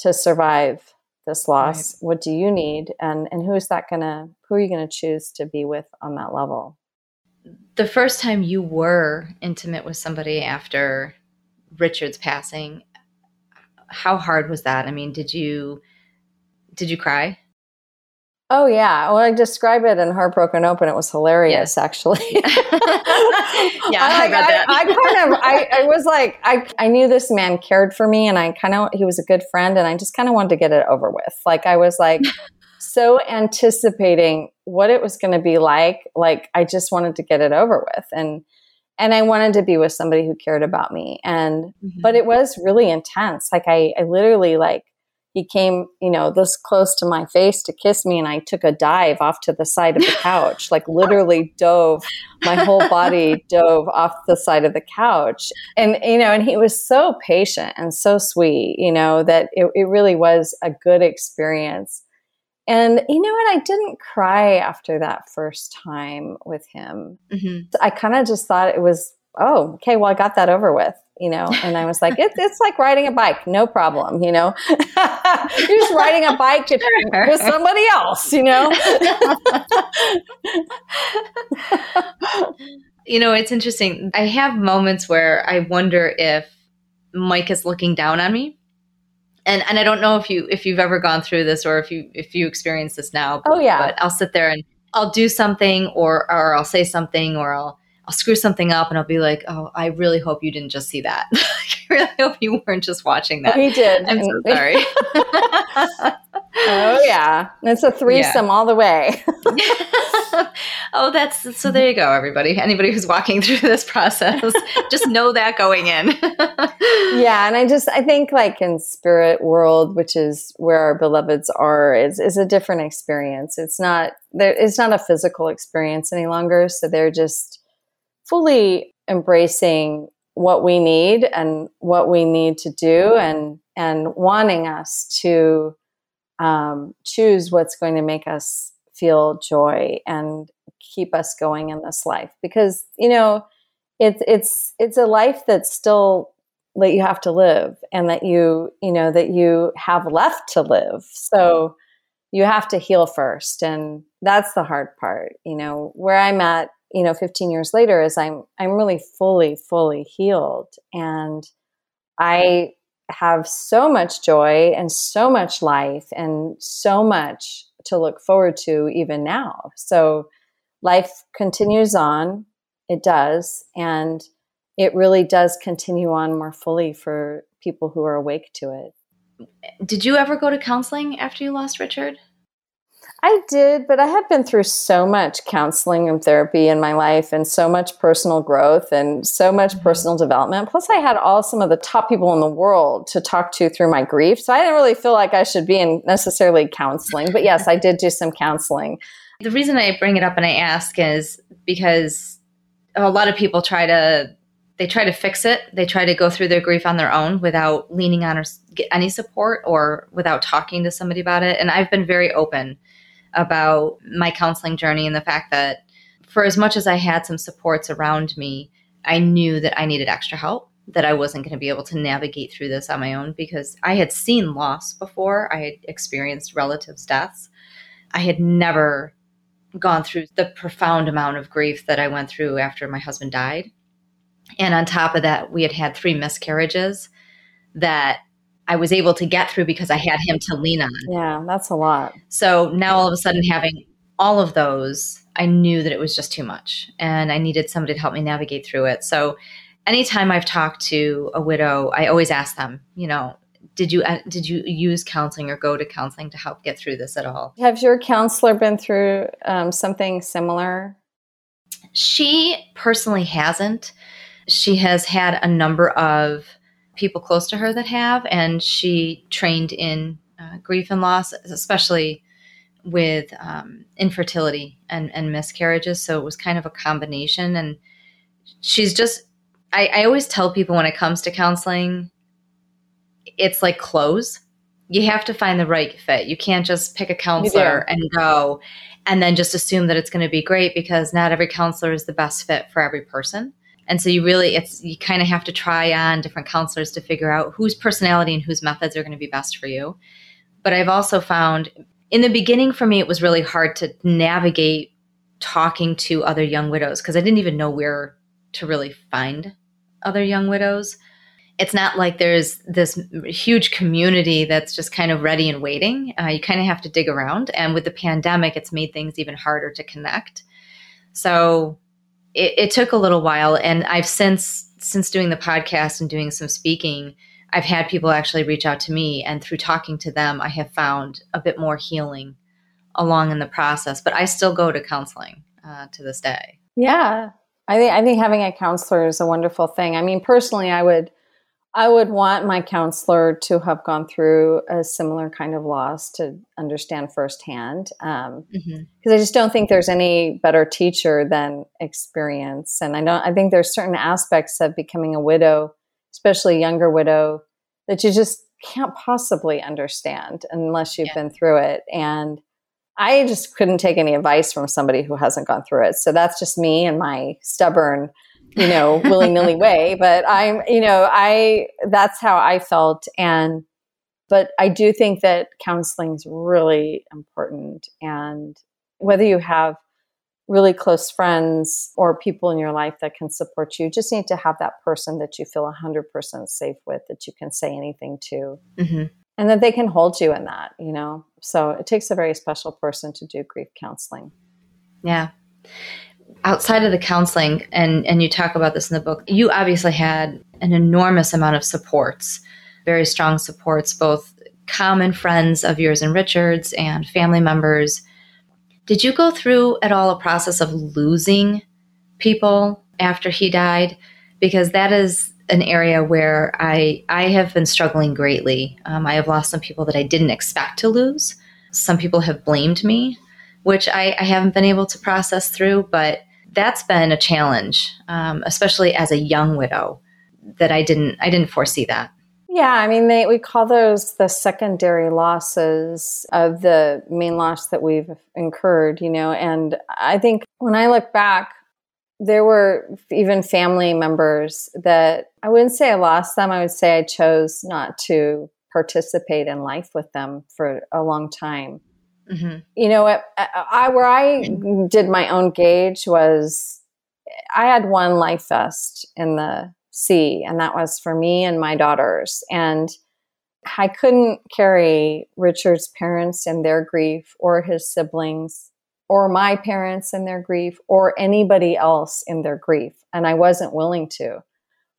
Speaker 7: to survive this loss?
Speaker 2: Right.
Speaker 7: What do you need? And and who is that gonna who are you gonna choose to be with on that level?
Speaker 2: The first time you were intimate with somebody after Richard's passing, how hard was that? I mean, did you did you cry?
Speaker 7: Oh yeah. Well, I describe it in Heartbroken Open. It was hilarious, actually.
Speaker 2: Yeah, I
Speaker 7: I,
Speaker 2: that.
Speaker 7: I, I kind of, I, I was like, I, I knew this man cared for me, and I kind of, he was a good friend, and I just kind of wanted to get it over with. Like I was like so anticipating what it was going to be like. Like I just wanted to get it over with, and and I wanted to be with somebody who cared about me, and but mm-hmm. it was really intense. Like I, I literally like he came, you know, this close to my face to kiss me, and I took a dive off to the side of the couch, like literally dove. My whole body dove off the side of the couch, and you know, and he was so patient and so sweet, you know, that it, it really was a good experience. And you know what? I didn't cry after that first time with him.
Speaker 2: Mhm.
Speaker 7: I kind of just thought it was, oh, okay, well, I got that over with, you know? And I was like, it, it's like riding a bike, no problem, you know? You're just riding a bike with somebody else, you know?
Speaker 2: You know, it's interesting. I have moments where I wonder if Mike is looking down on me. And and I don't know if you if you've ever gone through this or if you if you experience this now.
Speaker 7: Oh, yeah.
Speaker 2: But I'll sit there and I'll do something or or I'll say something or I'll I'll screw something up and I'll be like, "Oh, I really hope you didn't just see that. I really hope you weren't just watching that."
Speaker 7: he did.
Speaker 2: I'm so sorry.
Speaker 7: oh, yeah. It's a threesome all the way.
Speaker 2: oh, that's so. There you go, everybody. Anybody who's walking through this process, just know that going in.
Speaker 7: yeah and i just i think like in spirit world which is where our beloveds are is is a different experience it's not there it's not a physical experience any longer so they're just fully embracing what we need and what we need to do and and wanting us to um, choose what's going to make us feel joy and keep us going in this life. Because you know it's it's it's a life that's still that you have to live and that you you know that you have left to live. So you have to heal first. And that's the hard part. You know where i'm at you know 15 years later is i'm i'm really fully fully healed and i have so much joy and so much life and so much to look forward to even now so life continues on it does and it really does continue on more fully for people who are awake to it.
Speaker 2: Did you ever go to counseling after you lost Richard?
Speaker 7: I did, but I have been through so much counseling and therapy in my life and so much personal growth and so much mm-hmm. personal development. Plus, I had all some of the top people in the world to talk to through my grief. So I didn't really feel like I should be in necessarily counseling. But yes, I did do some counseling.
Speaker 2: The reason I bring it up and I ask is because a lot of people try to they try to fix it. They try to go through their grief on their own without leaning on or get any support or without talking to somebody about it. And I've been very open about my counseling journey and the fact that for as much as I had some supports around me, I knew that I needed extra help, that I wasn't going to be able to navigate through this on my own because I had seen loss before. I had experienced relatives' deaths. I had never gone through the profound amount of grief that I went through after my husband died. And on top of that, we had had three miscarriages that I was able to get through because I had him to lean on.
Speaker 7: Yeah, that's a lot.
Speaker 2: So now all of a sudden, having all of those, I knew that it was just too much and I needed somebody to help me navigate through it. So anytime I've talked to a widow, I always ask them, you know, did you uh, did you use counseling or go to counseling to help get through this at all?
Speaker 7: Have your counselor been through um, something similar?
Speaker 2: She personally hasn't. She has had a number of people close to her that have, and she trained in uh, grief and loss, especially with um, infertility and, and miscarriages. So it was kind of a combination. And she's just, I, I always tell people when it comes to counseling, it's like clothes. You have to find the right fit. You can't just pick a counselor and go. and then just assume that it's going to be great because not every counselor is the best fit for every person. And so you really, it's, you kind of have to try on different counselors to figure out whose personality and whose methods are going to be best for you. But I've also found in the beginning for me, it was really hard to navigate talking to other young widows because I didn't even know where to really find other young widows. It's not like there's this huge community that's just kind of ready and waiting. Uh, you kind of have to dig around. And with the pandemic, it's made things even harder to connect. So it, it took a little while. And I've since, since doing the podcast and doing some speaking, I've had people actually reach out to me. And through talking to them, I have found a bit more healing along in the process. But I still go to counseling uh, to this day.
Speaker 7: Yeah, I think I think having a counselor is a wonderful thing. I mean, personally, I would I would want my counselor to have gone through a similar kind of loss to understand firsthand. Because um, mm-hmm. I just don't think there's any better teacher than experience, and I don't. I think there's certain aspects of becoming a widow, especially a younger widow, that you just can't possibly understand unless you've yeah. been through it. And I just couldn't take any advice from somebody who hasn't gone through it. So that's just me and my stubborn, you know, willy nilly way. But I'm, you know, I, that's how I felt. And, but I do think that counseling is really important. And whether you have really close friends or people in your life that can support you, you just need to have that person that you feel 100% safe with, that you can say anything to. Mm-hmm and that they can hold you in that, you know. So it takes a very special person to do grief counseling.
Speaker 2: Yeah. Outside of the counseling, and and you talk about this in the book, you obviously had an enormous amount of supports, very strong supports, both common friends of yours and Richard's and family members. Did you go through at all a process of losing people after he died? Because that is an area where I I have been struggling greatly. Um, I have lost some people that I didn't expect to lose. Some people have blamed me, which I, I haven't been able to process through. But that's been a challenge, um, especially as a young widow. That I didn't I didn't foresee that.
Speaker 7: Yeah, I mean, they, we call those the secondary losses of the main loss that we've incurred, you know. And I think when I look back, there were even family members that I wouldn't say I lost them. I would say I chose not to participate in life with them for a long time. Mm-hmm. You know, I, I, where I did my own gauge was I had one life vest in the sea, and that was for me and my daughters. And I couldn't carry Richard's parents and their grief or his siblings or my parents in their grief or anybody else in their grief. And I wasn't willing to.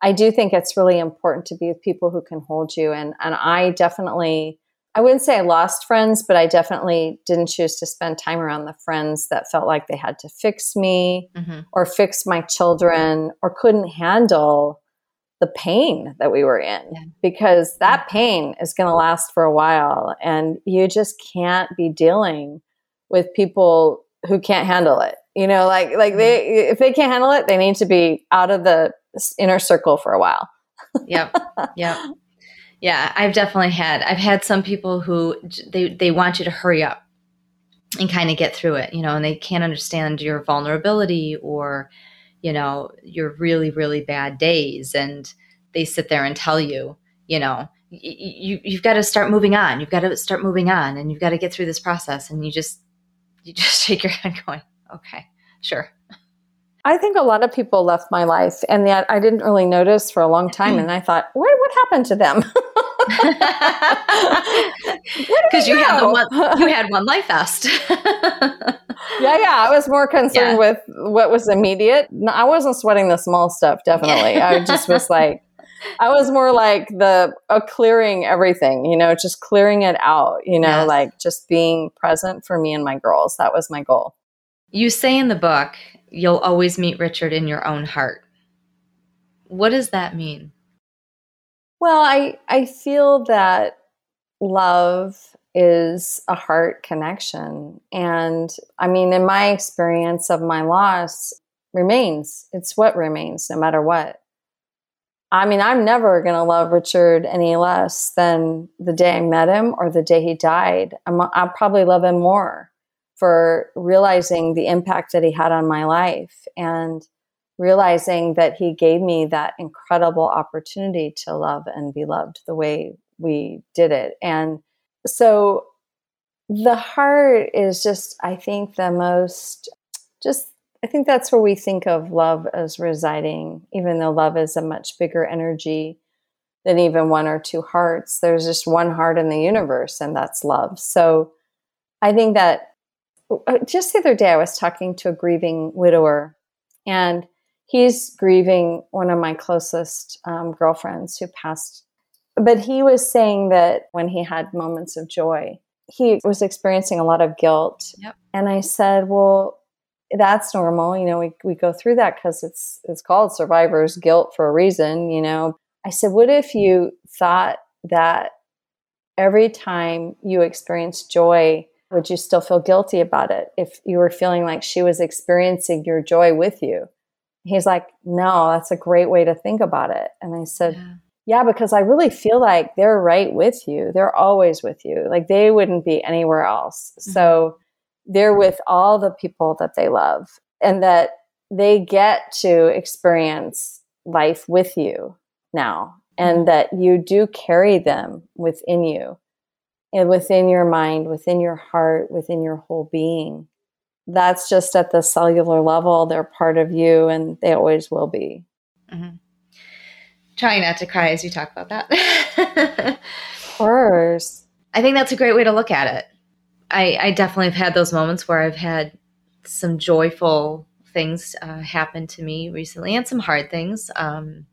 Speaker 7: I do think it's really important to be with people who can hold you. And, and I definitely, I wouldn't say I lost friends, but I definitely didn't choose to spend time around the friends that felt like they had to fix me mm-hmm. or fix my children or couldn't handle the pain that we were in yeah. because that pain is going to last for a while and you just can't be dealing with people who can't handle it. You know, like like they if they can't handle it, they need to be out of the inner circle for a while.
Speaker 2: yep. Yep. Yeah, I've definitely had I've had some people who they they want you to hurry up and kind of get through it, you know, and they can't understand your vulnerability or you know, your really really bad days and they sit there and tell you, you know, you you've got to start moving on. You've got to start moving on and you've got to get through this process and you just you just shake your head going, okay, sure.
Speaker 7: I think a lot of people left my life, and yet I didn't really notice for a long time. And I thought, what what happened to them?
Speaker 2: Because you had one, you had one life vest.
Speaker 7: yeah, yeah. I was more concerned yeah. with what was immediate. I wasn't sweating the small stuff. Definitely, I just was like, I was more like the uh, clearing everything, you know, just clearing it out, you know, yes. like just being present for me and my girls. That was my goal.
Speaker 2: You say in the book, you'll always meet Richard in your own heart. What does that mean?
Speaker 7: Well, I I feel that love is a heart connection and I mean in my experience of my loss remains. It's what remains no matter what. I mean, I'm never going to love Richard any less than the day I met him or the day he died. I'm, I'll probably love him more for realizing the impact that he had on my life and realizing that he gave me that incredible opportunity to love and be loved the way we did it. And so the heart is just, I think, the most, just, I think that's where we think of love as residing, even though love is a much bigger energy than even one or two hearts. There's just one heart in the universe, and that's love. So I think that just the other day, I was talking to a grieving widower, and he's grieving one of my closest um, girlfriends who passed. But he was saying that when he had moments of joy, he was experiencing a lot of guilt.
Speaker 2: Yep.
Speaker 7: And I said, Well, that's normal. You know, we, we go through that because it's it's called survivor's guilt for a reason, you know. I said, What if you thought that every time you experience joy, would you still feel guilty about it if you were feeling like she was experiencing your joy with you? He's like, No, that's a great way to think about it. And I said, yeah. yeah, because I really feel like they're right with you. They're always with you. Like they wouldn't be anywhere else. Mm-hmm. So they're with all the people that they love and that they get to experience life with you now and mm-hmm. that you do carry them within you and within your mind, within your heart, within your whole being. That's just at the cellular level. They're part of you and they always will be.
Speaker 2: Mm-hmm. Trying not to cry as you talk about that.
Speaker 7: of course.
Speaker 2: I think that's a great way to look at it. I, I definitely have had those moments where I've had some joyful things uh, happen to me recently and some hard things. Um,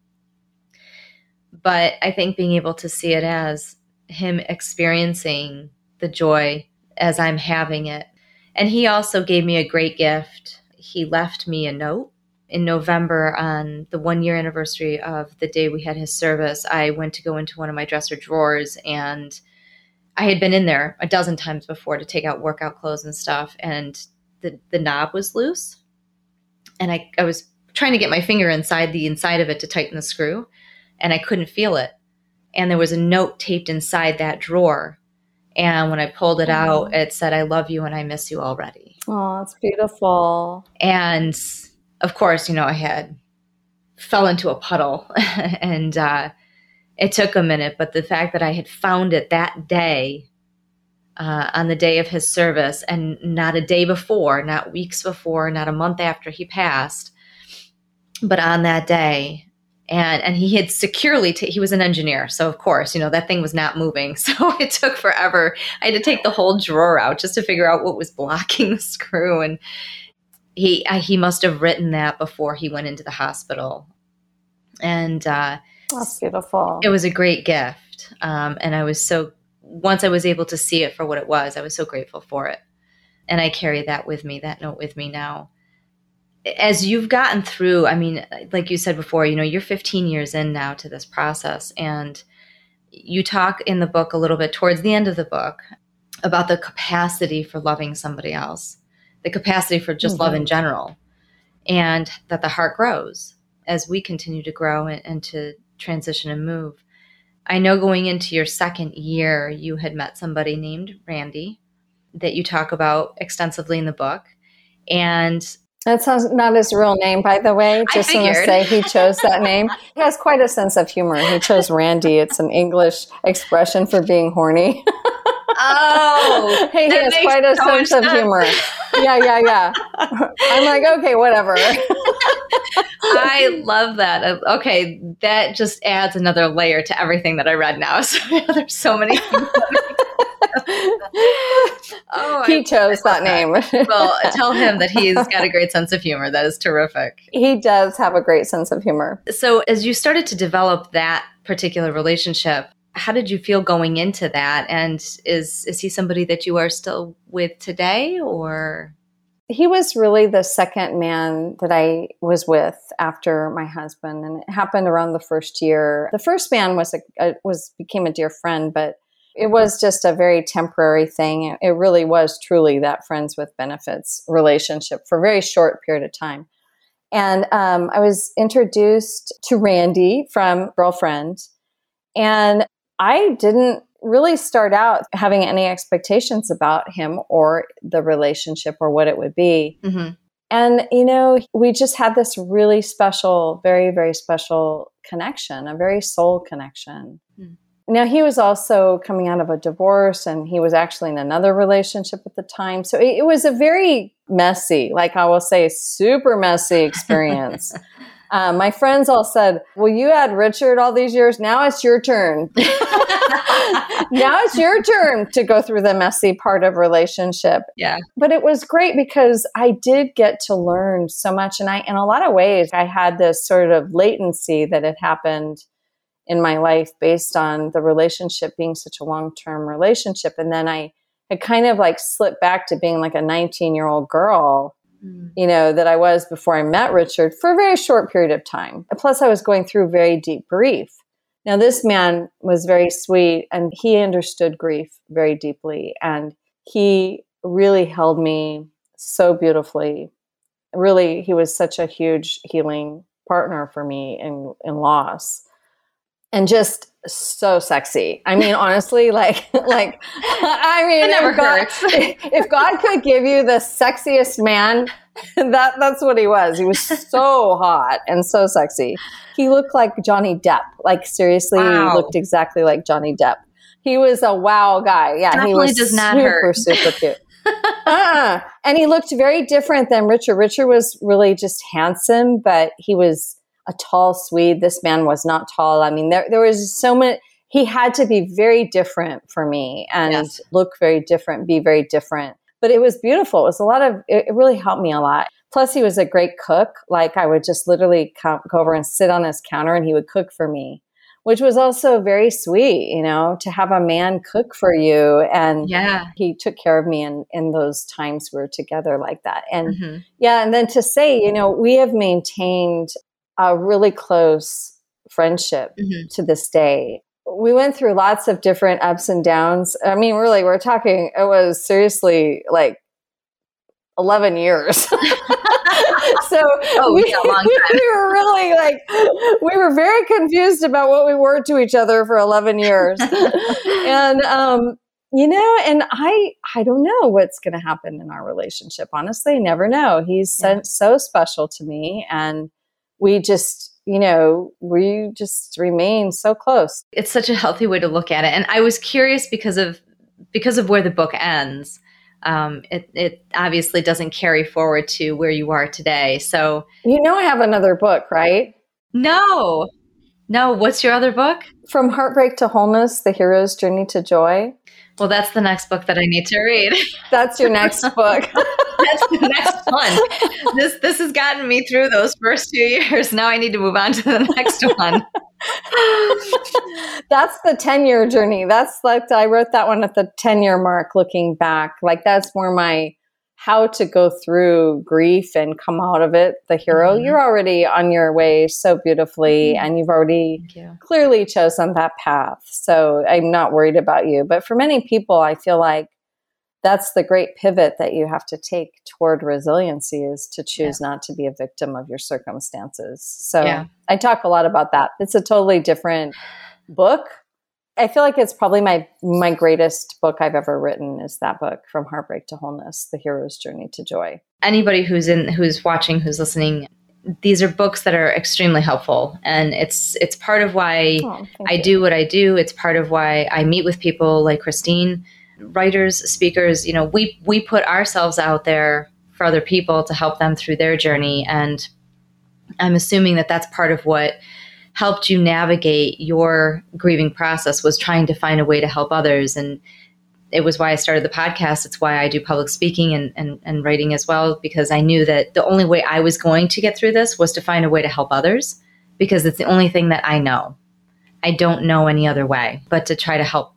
Speaker 2: but I think being able to see it as him experiencing the joy as I'm having it. And he also gave me a great gift. He left me a note in November on the one year anniversary of the day we had his service. I went to go into one of my dresser drawers and I had been in there a dozen times before to take out workout clothes and stuff, and the, the knob was loose. And I, I was trying to get my finger inside the inside of it to tighten the screw, and I couldn't feel it and there was a note taped inside that drawer. And when I pulled it out, it said, I love you and I miss you already.
Speaker 7: Oh, it's beautiful.
Speaker 2: And of course, you know, I had fell into a puddle and uh, it took a minute, but the fact that I had found it that day uh, on the day of his service and not a day before, not weeks before, not a month after he passed, but on that day, and and he had securely t- he was an engineer so of course you know that thing was not moving. So it took forever. I had to take the whole drawer out just to figure out what was blocking the screw and he uh, he must have written that before he went into the hospital. And uh,
Speaker 7: that's beautiful.
Speaker 2: it was a great gift um, and i was so once i was able to see it for what it was i was so grateful for it. And i carry that with me that note with me now as you've gotten through, I mean, like you said before, you know, you're 15 years in now to this process, and you talk in the book a little bit towards the end of the book about the capacity for loving somebody else, the capacity for just mm-hmm. love in general, and that the heart grows as we continue to grow and, and to transition and move. I know going into your second year, you had met somebody named Randy that you talk about extensively in the book. And
Speaker 7: that sounds not his real name, by the way. Just want to say he chose that name. He has quite a sense of humor. He chose Randy. It's an English expression for being horny.
Speaker 2: Oh,
Speaker 7: he has quite a so sense, sense of humor. Yeah, yeah, yeah. I'm like, okay, whatever.
Speaker 2: I love that. Uh, okay, that just adds another layer to everything that I read now. So there's so many
Speaker 7: oh, he I, chose that, that name.
Speaker 2: well, tell him that he's got a great sense of humor. That is terrific.
Speaker 7: He does have a great sense of humor.
Speaker 2: So, as you started to develop that particular relationship, how did you feel going into that? And is is he somebody that you are still with today, or?
Speaker 7: He was really the second man that I was with after my husband, and it happened around the first year. The first man was a, a was became a dear friend, but it was just a very temporary thing. It really was truly that friends with benefits relationship for a very short period of time. And um, I was introduced to Randy from Girlfriend. And I didn't really start out having any expectations about him or the relationship or what it would be.
Speaker 2: Mm-hmm.
Speaker 7: And, you know, we just had this really special, very, very special connection, a very soul connection. Now, he was also coming out of a divorce and he was actually in another relationship at the time. So it, it was a very messy, like I will say, super messy experience. Um, my friends all said, Well, you had Richard all these years. Now it's your turn. now it's your turn to go through the messy part of relationship.
Speaker 2: Yeah.
Speaker 7: But it was great because I did get to learn so much. And I, in a lot of ways, I had this sort of latency that had happened in my life based on the relationship being such a long term relationship. And then I had kind of like slipped back to being like a 19 year old girl
Speaker 2: Mm.
Speaker 7: you know, that I was before I met Richard for a very short period of time. Plus, I was going through very deep grief. Now, this man was very sweet and he understood grief very deeply. And he really held me so beautifully. Really, he was such a huge healing partner for me in, in loss. And just so sexy. I mean, honestly, like, like, I mean, if God, if God could give you the sexiest man, that that's what he was. He was so hot and so sexy. He looked like Johnny Depp. Like seriously,
Speaker 2: Wow.
Speaker 7: he looked exactly like Johnny Depp. He was a wow guy. Yeah, he was
Speaker 2: does not
Speaker 7: super,
Speaker 2: hurt.
Speaker 7: super cute. uh, and he looked very different than Richard. Richard was really just handsome, but he was a tall Swede. This man was not tall. I mean, there there was so much. He had to be very different for me and
Speaker 2: Yes.
Speaker 7: look very different, be very different. But it was beautiful. It was a lot of. It, it really helped me a lot. Plus, he was a great cook. Like I would just literally come, go over and sit on his counter, and he would cook for me, which was also very sweet. You know, to have a man cook for you and
Speaker 2: Yeah.
Speaker 7: he took care of me in in those times we were together like that and
Speaker 2: Mhm.
Speaker 7: yeah and then to say you know we have maintained a really close friendship
Speaker 2: Mhm.
Speaker 7: to this day. We went through lots of different ups and downs. I mean really we're talking it was seriously like 11 years. So
Speaker 2: Oh,
Speaker 7: we,
Speaker 2: yeah,
Speaker 7: we were really like we were very confused about what we were to each other for 11 years. And um you know and i i don't know what's going to happen in our relationship honestly never know. He's so,
Speaker 2: Yeah.
Speaker 7: so special to me and we just you know we just remain so close
Speaker 2: it's such a healthy way to look at it. And I was curious because of because of where the book ends. Um, it, it obviously doesn't carry forward to where you are today. So
Speaker 7: you know i have another book right
Speaker 2: no, no. What's your other book?
Speaker 7: from heartbreak to wholeness the hero's journey to joy
Speaker 2: Well, that's the next book that I need to read.
Speaker 7: that's your next book
Speaker 2: that's the next one. This this has gotten me through those first two years. Now I need to move on to the next one.
Speaker 7: that's the 10 year journey. That's like, I wrote that one at the 10 year mark looking back. Like, that's where my how to go through grief and come out of it. The hero,
Speaker 2: Mhm.
Speaker 7: you're already on your way so beautifully,
Speaker 2: Mhm.
Speaker 7: and you've already
Speaker 2: you.
Speaker 7: clearly chosen that path. So I'm not worried about you. But for many people, I feel like that's the great pivot that you have to take toward resiliency is to choose not to be a victim of your circumstances. So
Speaker 2: Yeah.
Speaker 7: I talk a lot about that. It's a totally different book. I feel like it's probably my my greatest book I've ever written is that book from heartbreak to wholeness, the hero's journey to joy.
Speaker 2: Anybody who's in who's watching, who's listening, these are books that are extremely helpful, and it's it's part of why
Speaker 7: Oh,
Speaker 2: I
Speaker 7: you.
Speaker 2: do what I do. It's part of why I meet with people like Kristine, writers, speakers. You know, we we put ourselves out there for other people to help them through their journey, and I'm assuming that that's part of what helped you navigate your grieving process was trying to find a way to help others and it was why I started the podcast. It's why I do public speaking and, and, and writing as well, because I knew that the only way I was going to get through this was to find a way to help others, because it's the only thing that I know. I don't know any other way but to try to help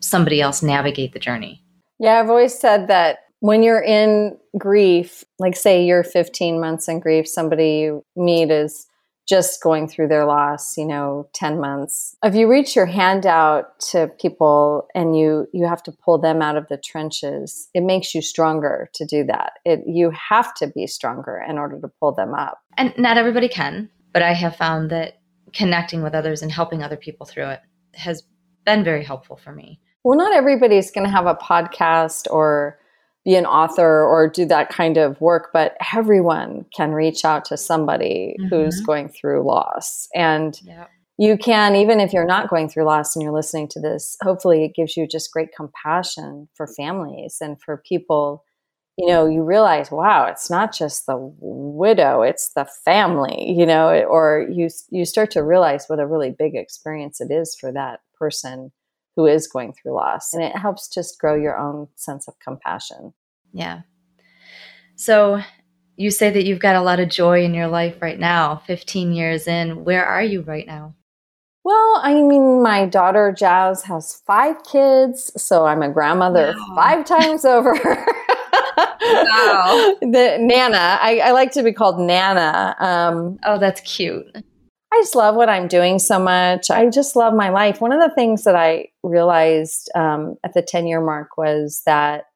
Speaker 2: somebody else navigate the journey.
Speaker 7: Yeah, I've always said that when you're in grief, like say you're 15 months in grief, somebody you meet is just going through their loss, you know, 10 months. If you reach your hand out to people and you you have to pull them out of the trenches, it makes you stronger to do that. It you have to be stronger in order to pull them up.
Speaker 2: And not everybody can, but I have found that connecting with others and helping other people through it has been very helpful for me.
Speaker 7: Well, not everybody's going to have a podcast or be an author or do that kind of work, but everyone can reach out to somebody mm-hmm. who's going through loss. And yep. you can, even if you're not going through loss and you're listening to this, hopefully it gives you just great compassion for families and for people. You know, you realize, wow, it's not just the widow, it's the family, you know, or you you start to realize what a really big experience it is for that person who is going through loss. And it helps just grow your own sense of compassion.
Speaker 2: Yeah. So you say that you've got a lot of joy in your life right now, 15 years in. Where are you right now?
Speaker 7: Well, I mean, my daughter Jazz has five kids, so I'm a grandmother wow. five times over. wow. The Nana. I, I, like to be called Nana.
Speaker 2: Um, oh, that's cute.
Speaker 7: I just love what I'm doing so much. I just love my life. One of the things that I realized um, at the 10 year mark was that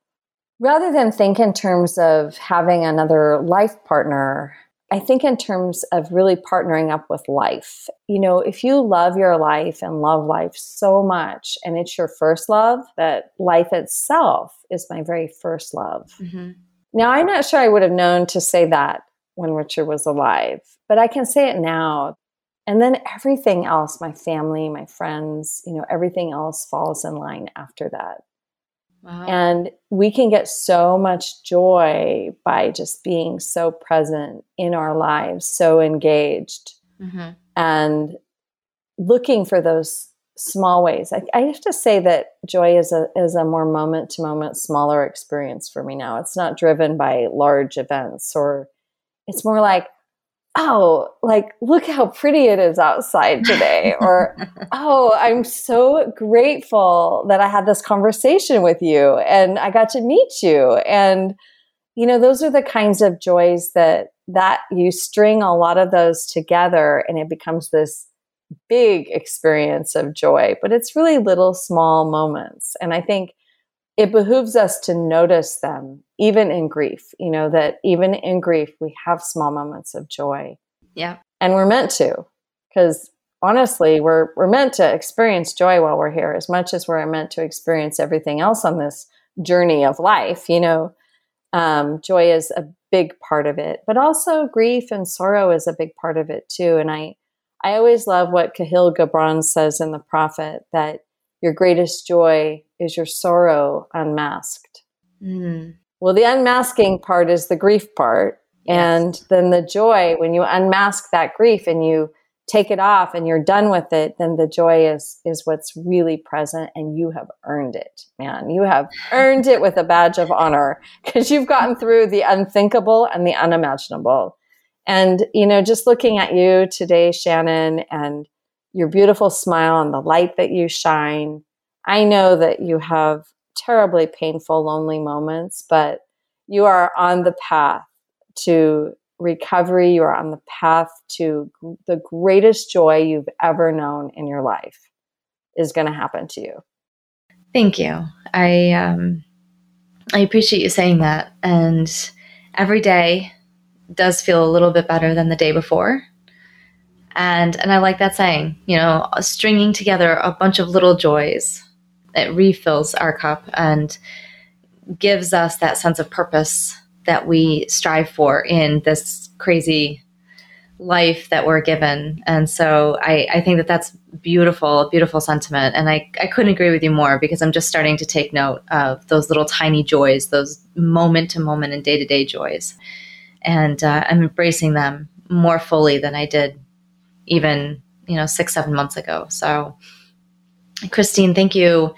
Speaker 7: rather than think in terms of having another life partner, I think in terms of really partnering up with life. You know, if you love your life and love life so much, and it's your first love, that life itself is my very first love. Mm-hmm. Now, I'm not sure I would have known to say that when Richard was alive, but I can say it now and then everything else, my family, my friends, you know, everything else falls in line after that. Wow. And we can get so much joy by just being so present in our lives, so engaged, mm-hmm. and looking for those small ways. I, I, have to say that joy is a is a more moment to moment, smaller experience for me now. It's not driven by large events, or it's more like oh, like, look how pretty it is outside today. or, oh, I'm so grateful that I had this conversation with you and I got to meet you. And, you know, those are the kinds of joys that, that you string a lot of those together and it becomes this big experience of joy, but it's really little small moments. And I think it behooves us to notice them even in grief you know that even in grief we have small moments of joy.
Speaker 2: Yeah.
Speaker 7: And we're meant to because honestly we're we're meant to experience joy while we're here as much as we're meant to experience everything else on this journey of life you know? Um, joy is a big part of it but also grief and sorrow is a big part of it too and i i always love what Kahlil Gibran says in the prophet that your greatest joy is your sorrow unmasked. Mm. Well, the unmasking part is the grief part. Yes. And then the joy, when you unmask that grief and you take it off and you're done with it, then the joy is is what's really present and you have earned it, man. You have earned it with a badge of honor because you've gotten through the unthinkable and the unimaginable. And you know, just looking at you today, Shannon, and your beautiful smile and the light that you shine. I know that you have terribly painful, lonely moments, but you are on the path to recovery. You are on the path to the greatest joy you've ever known in your life is going to happen to you.
Speaker 2: Thank you. I um, I appreciate you saying that, and every day does feel a little bit better than the day before and and I like that saying. You know, stringing together a bunch of little joys it refills our cup and gives us that sense of purpose that we strive for in this crazy life that we're given. And so I, I think that that's beautiful, beautiful sentiment. And I, I couldn't agree with you more because I'm just starting to take note of those little tiny joys, those moment to moment and day to day joys. And uh, I'm embracing them more fully than I did even you know six seven months ago so Kristine thank you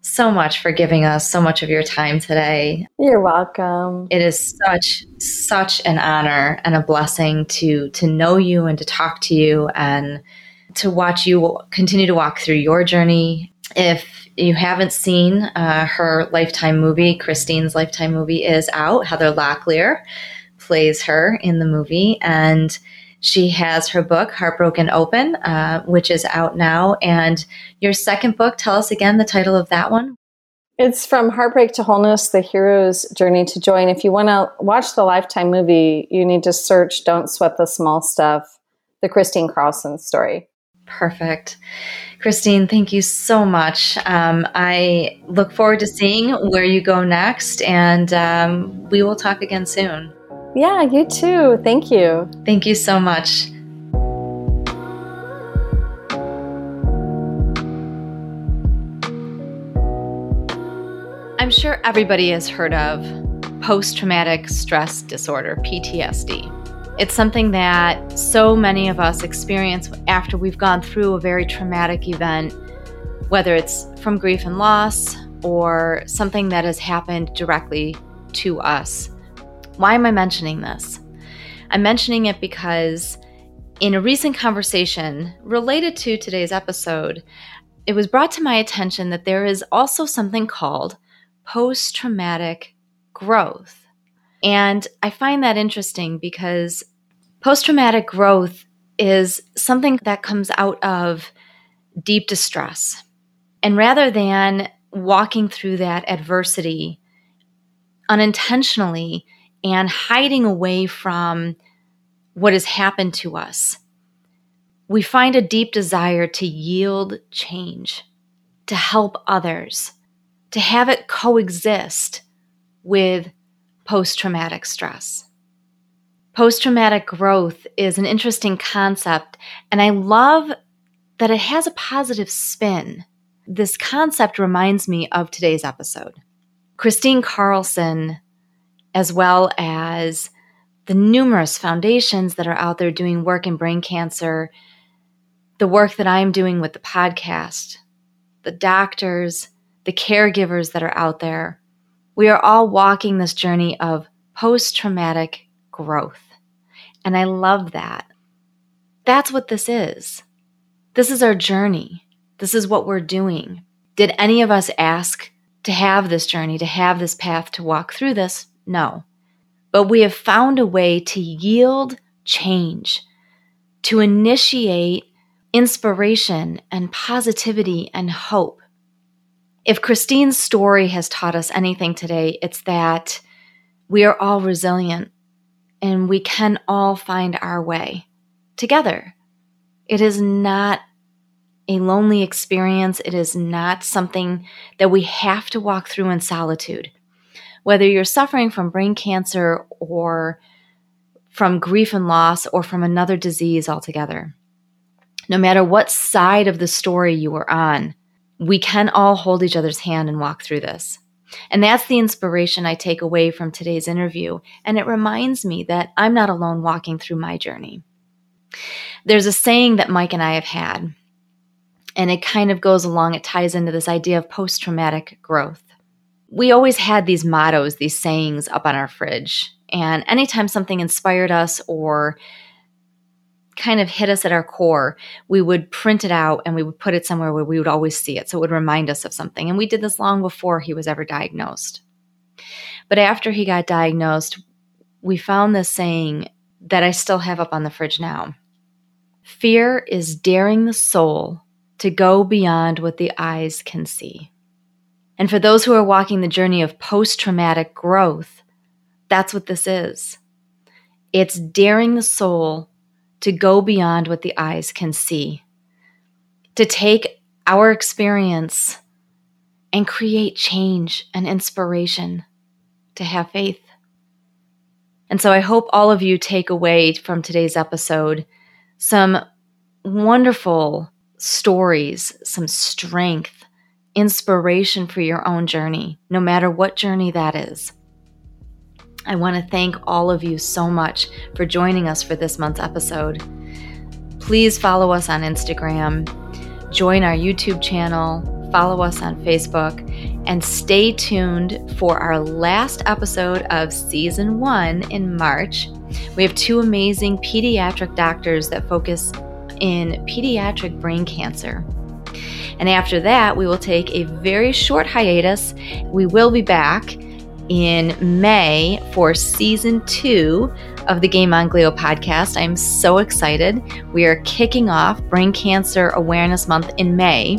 Speaker 2: so much for giving us so much of your time today.
Speaker 7: You're welcome.
Speaker 2: It is such such an honor and a blessing to to know you and to talk to you and to watch you continue to walk through your journey. If you haven't seen uh, her lifetime movie Kristine's lifetime movie is out. Heather locklear plays her in the movie. And she has her book, Heartbroken Open, uh, which is out now. And your second book, tell us again the title of that one.
Speaker 7: It's From Heartbreak to Wholeness The Hero's Journey to Joy. And if you want to watch the Lifetime movie, you need to search Don't Sweat the Small Stuff, the Kristine Carlson story.
Speaker 2: Perfect. Kristine, thank you so much. Um, I look forward to seeing where you go next, and um, we will talk again soon.
Speaker 7: Yeah, you too. Thank you.
Speaker 2: Thank you so much. I'm sure everybody has heard of post traumatic stress disorder, PTSD. It's something that so many of us experience after we've gone through a very traumatic event, whether it's from grief and loss or something that has happened directly to us. Why am I mentioning this? I'm mentioning it because in a recent conversation related to today's episode, it was brought to my attention that there is also something called post traumatic growth. And I find that interesting because post traumatic growth is something that comes out of deep distress. And rather than walking through that adversity unintentionally and hiding away from what has happened to us, we find a deep desire to yield change, to help others, to have it coexist with post traumatic stress. Post traumatic growth is an interesting concept, and I love that it has a positive spin. This concept reminds me of today's episode. Kristine Carlson, as well as the numerous foundations that are out there doing work in brain cancer, the work that I'm doing with the podcast, the doctors, the caregivers that are out there, we are all walking this journey of post traumatic growth. And I love that. That's what this is. This is our journey. This is what we're doing. Did any of us ask to have this journey, to have this path, to walk through this? No. But we have found a way to yield change, to initiate inspiration and positivity and hope. If Kristine's story has taught us anything today, it's that we are all resilient and we can all find our way together. It is not a lonely experience. It is not something that we have to walk through in solitude. Whether you're suffering from brain cancer or from grief and loss or from another disease altogether, no matter what side of the story you are on, we can all hold each other's hand and walk through this. And that's the inspiration I take away from today's interview. And it reminds me that I'm not alone walking through my journey. There's a saying that Mike and I have had, and it kind of goes along, it ties into this idea of post traumatic growth. We always had these mottos, these sayings up on our fridge. And anytime something inspired us or kind of hit us at our core, we would print it out and we would put it somewhere where we would always see it. So it would remind us of something. And we did this long before he was ever diagnosed. But after he got diagnosed, we found this saying that I still have up on the fridge now Fear is daring the soul to go beyond what the eyes can see. And for those who are walking the journey of post traumatic growth, that's what this is. It's daring the soul to go beyond what the eyes can see, to take our experience and create change and inspiration, to have faith. And so I hope all of you take away from today's episode some wonderful stories, some strength, inspiration for your own journey, no matter what journey that is. I want to thank all of you so much for joining us for this month's episode. Please follow us on Instagram, join our YouTube channel, follow us on Facebook, and stay tuned for our last episode of season one in March. We have two amazing pediatric doctors that focus in pediatric brain cancer. And after that, we will take a very short hiatus. We will be back in May for season two of the Game on Glio podcast. I'm so excited. We are kicking off Brain Cancer Awareness Month in May,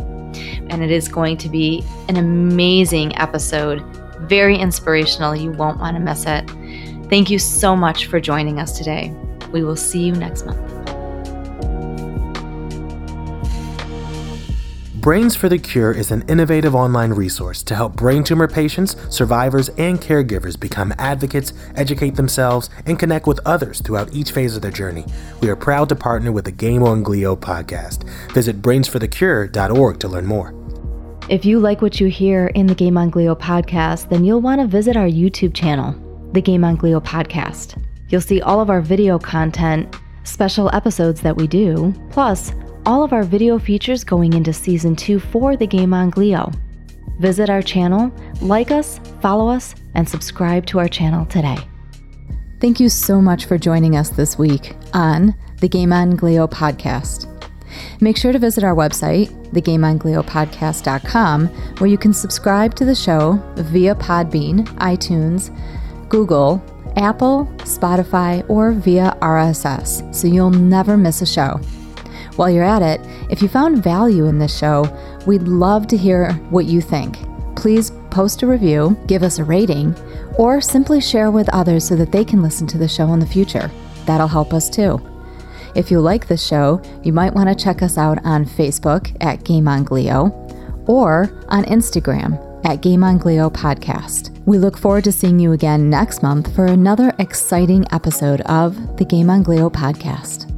Speaker 2: and it is going to be an amazing episode. Very inspirational. You won't want to miss it. Thank you so much for joining us today. We will see you next month.
Speaker 1: Brains for the Cure is an innovative online resource to help brain tumor patients, survivors, and caregivers become advocates, educate themselves, and connect with others throughout each phase of their journey. We are proud to partner with the Game on Glio podcast. Visit brainsforthecure.org to learn more.
Speaker 2: If you like what you hear in the Game on Glio podcast, then you'll want to visit our YouTube channel, the Game on Glio podcast. You'll see all of our video content, special episodes that we do, plus all of our video features going into season two for the Game on Glio. Visit our channel, like us, follow us, and subscribe to our channel today. Thank you so much for joining us this week on the Game on Glio podcast. Make sure to visit our website, thegameongliopodcast.com, where you can subscribe to the show via Podbean, iTunes, Google, Apple, Spotify, or via RSS, so you'll never miss a show. While you're at it, if you found value in this show, we'd love to hear what you think. Please post a review, give us a rating, or simply share with others so that they can listen to the show in the future. That'll help us too. If you like this show, you might want to check us out on Facebook at Game on Glio or on Instagram at Game on Glio Podcast. We look forward to seeing you again next month for another exciting episode of the Game on Glio Podcast.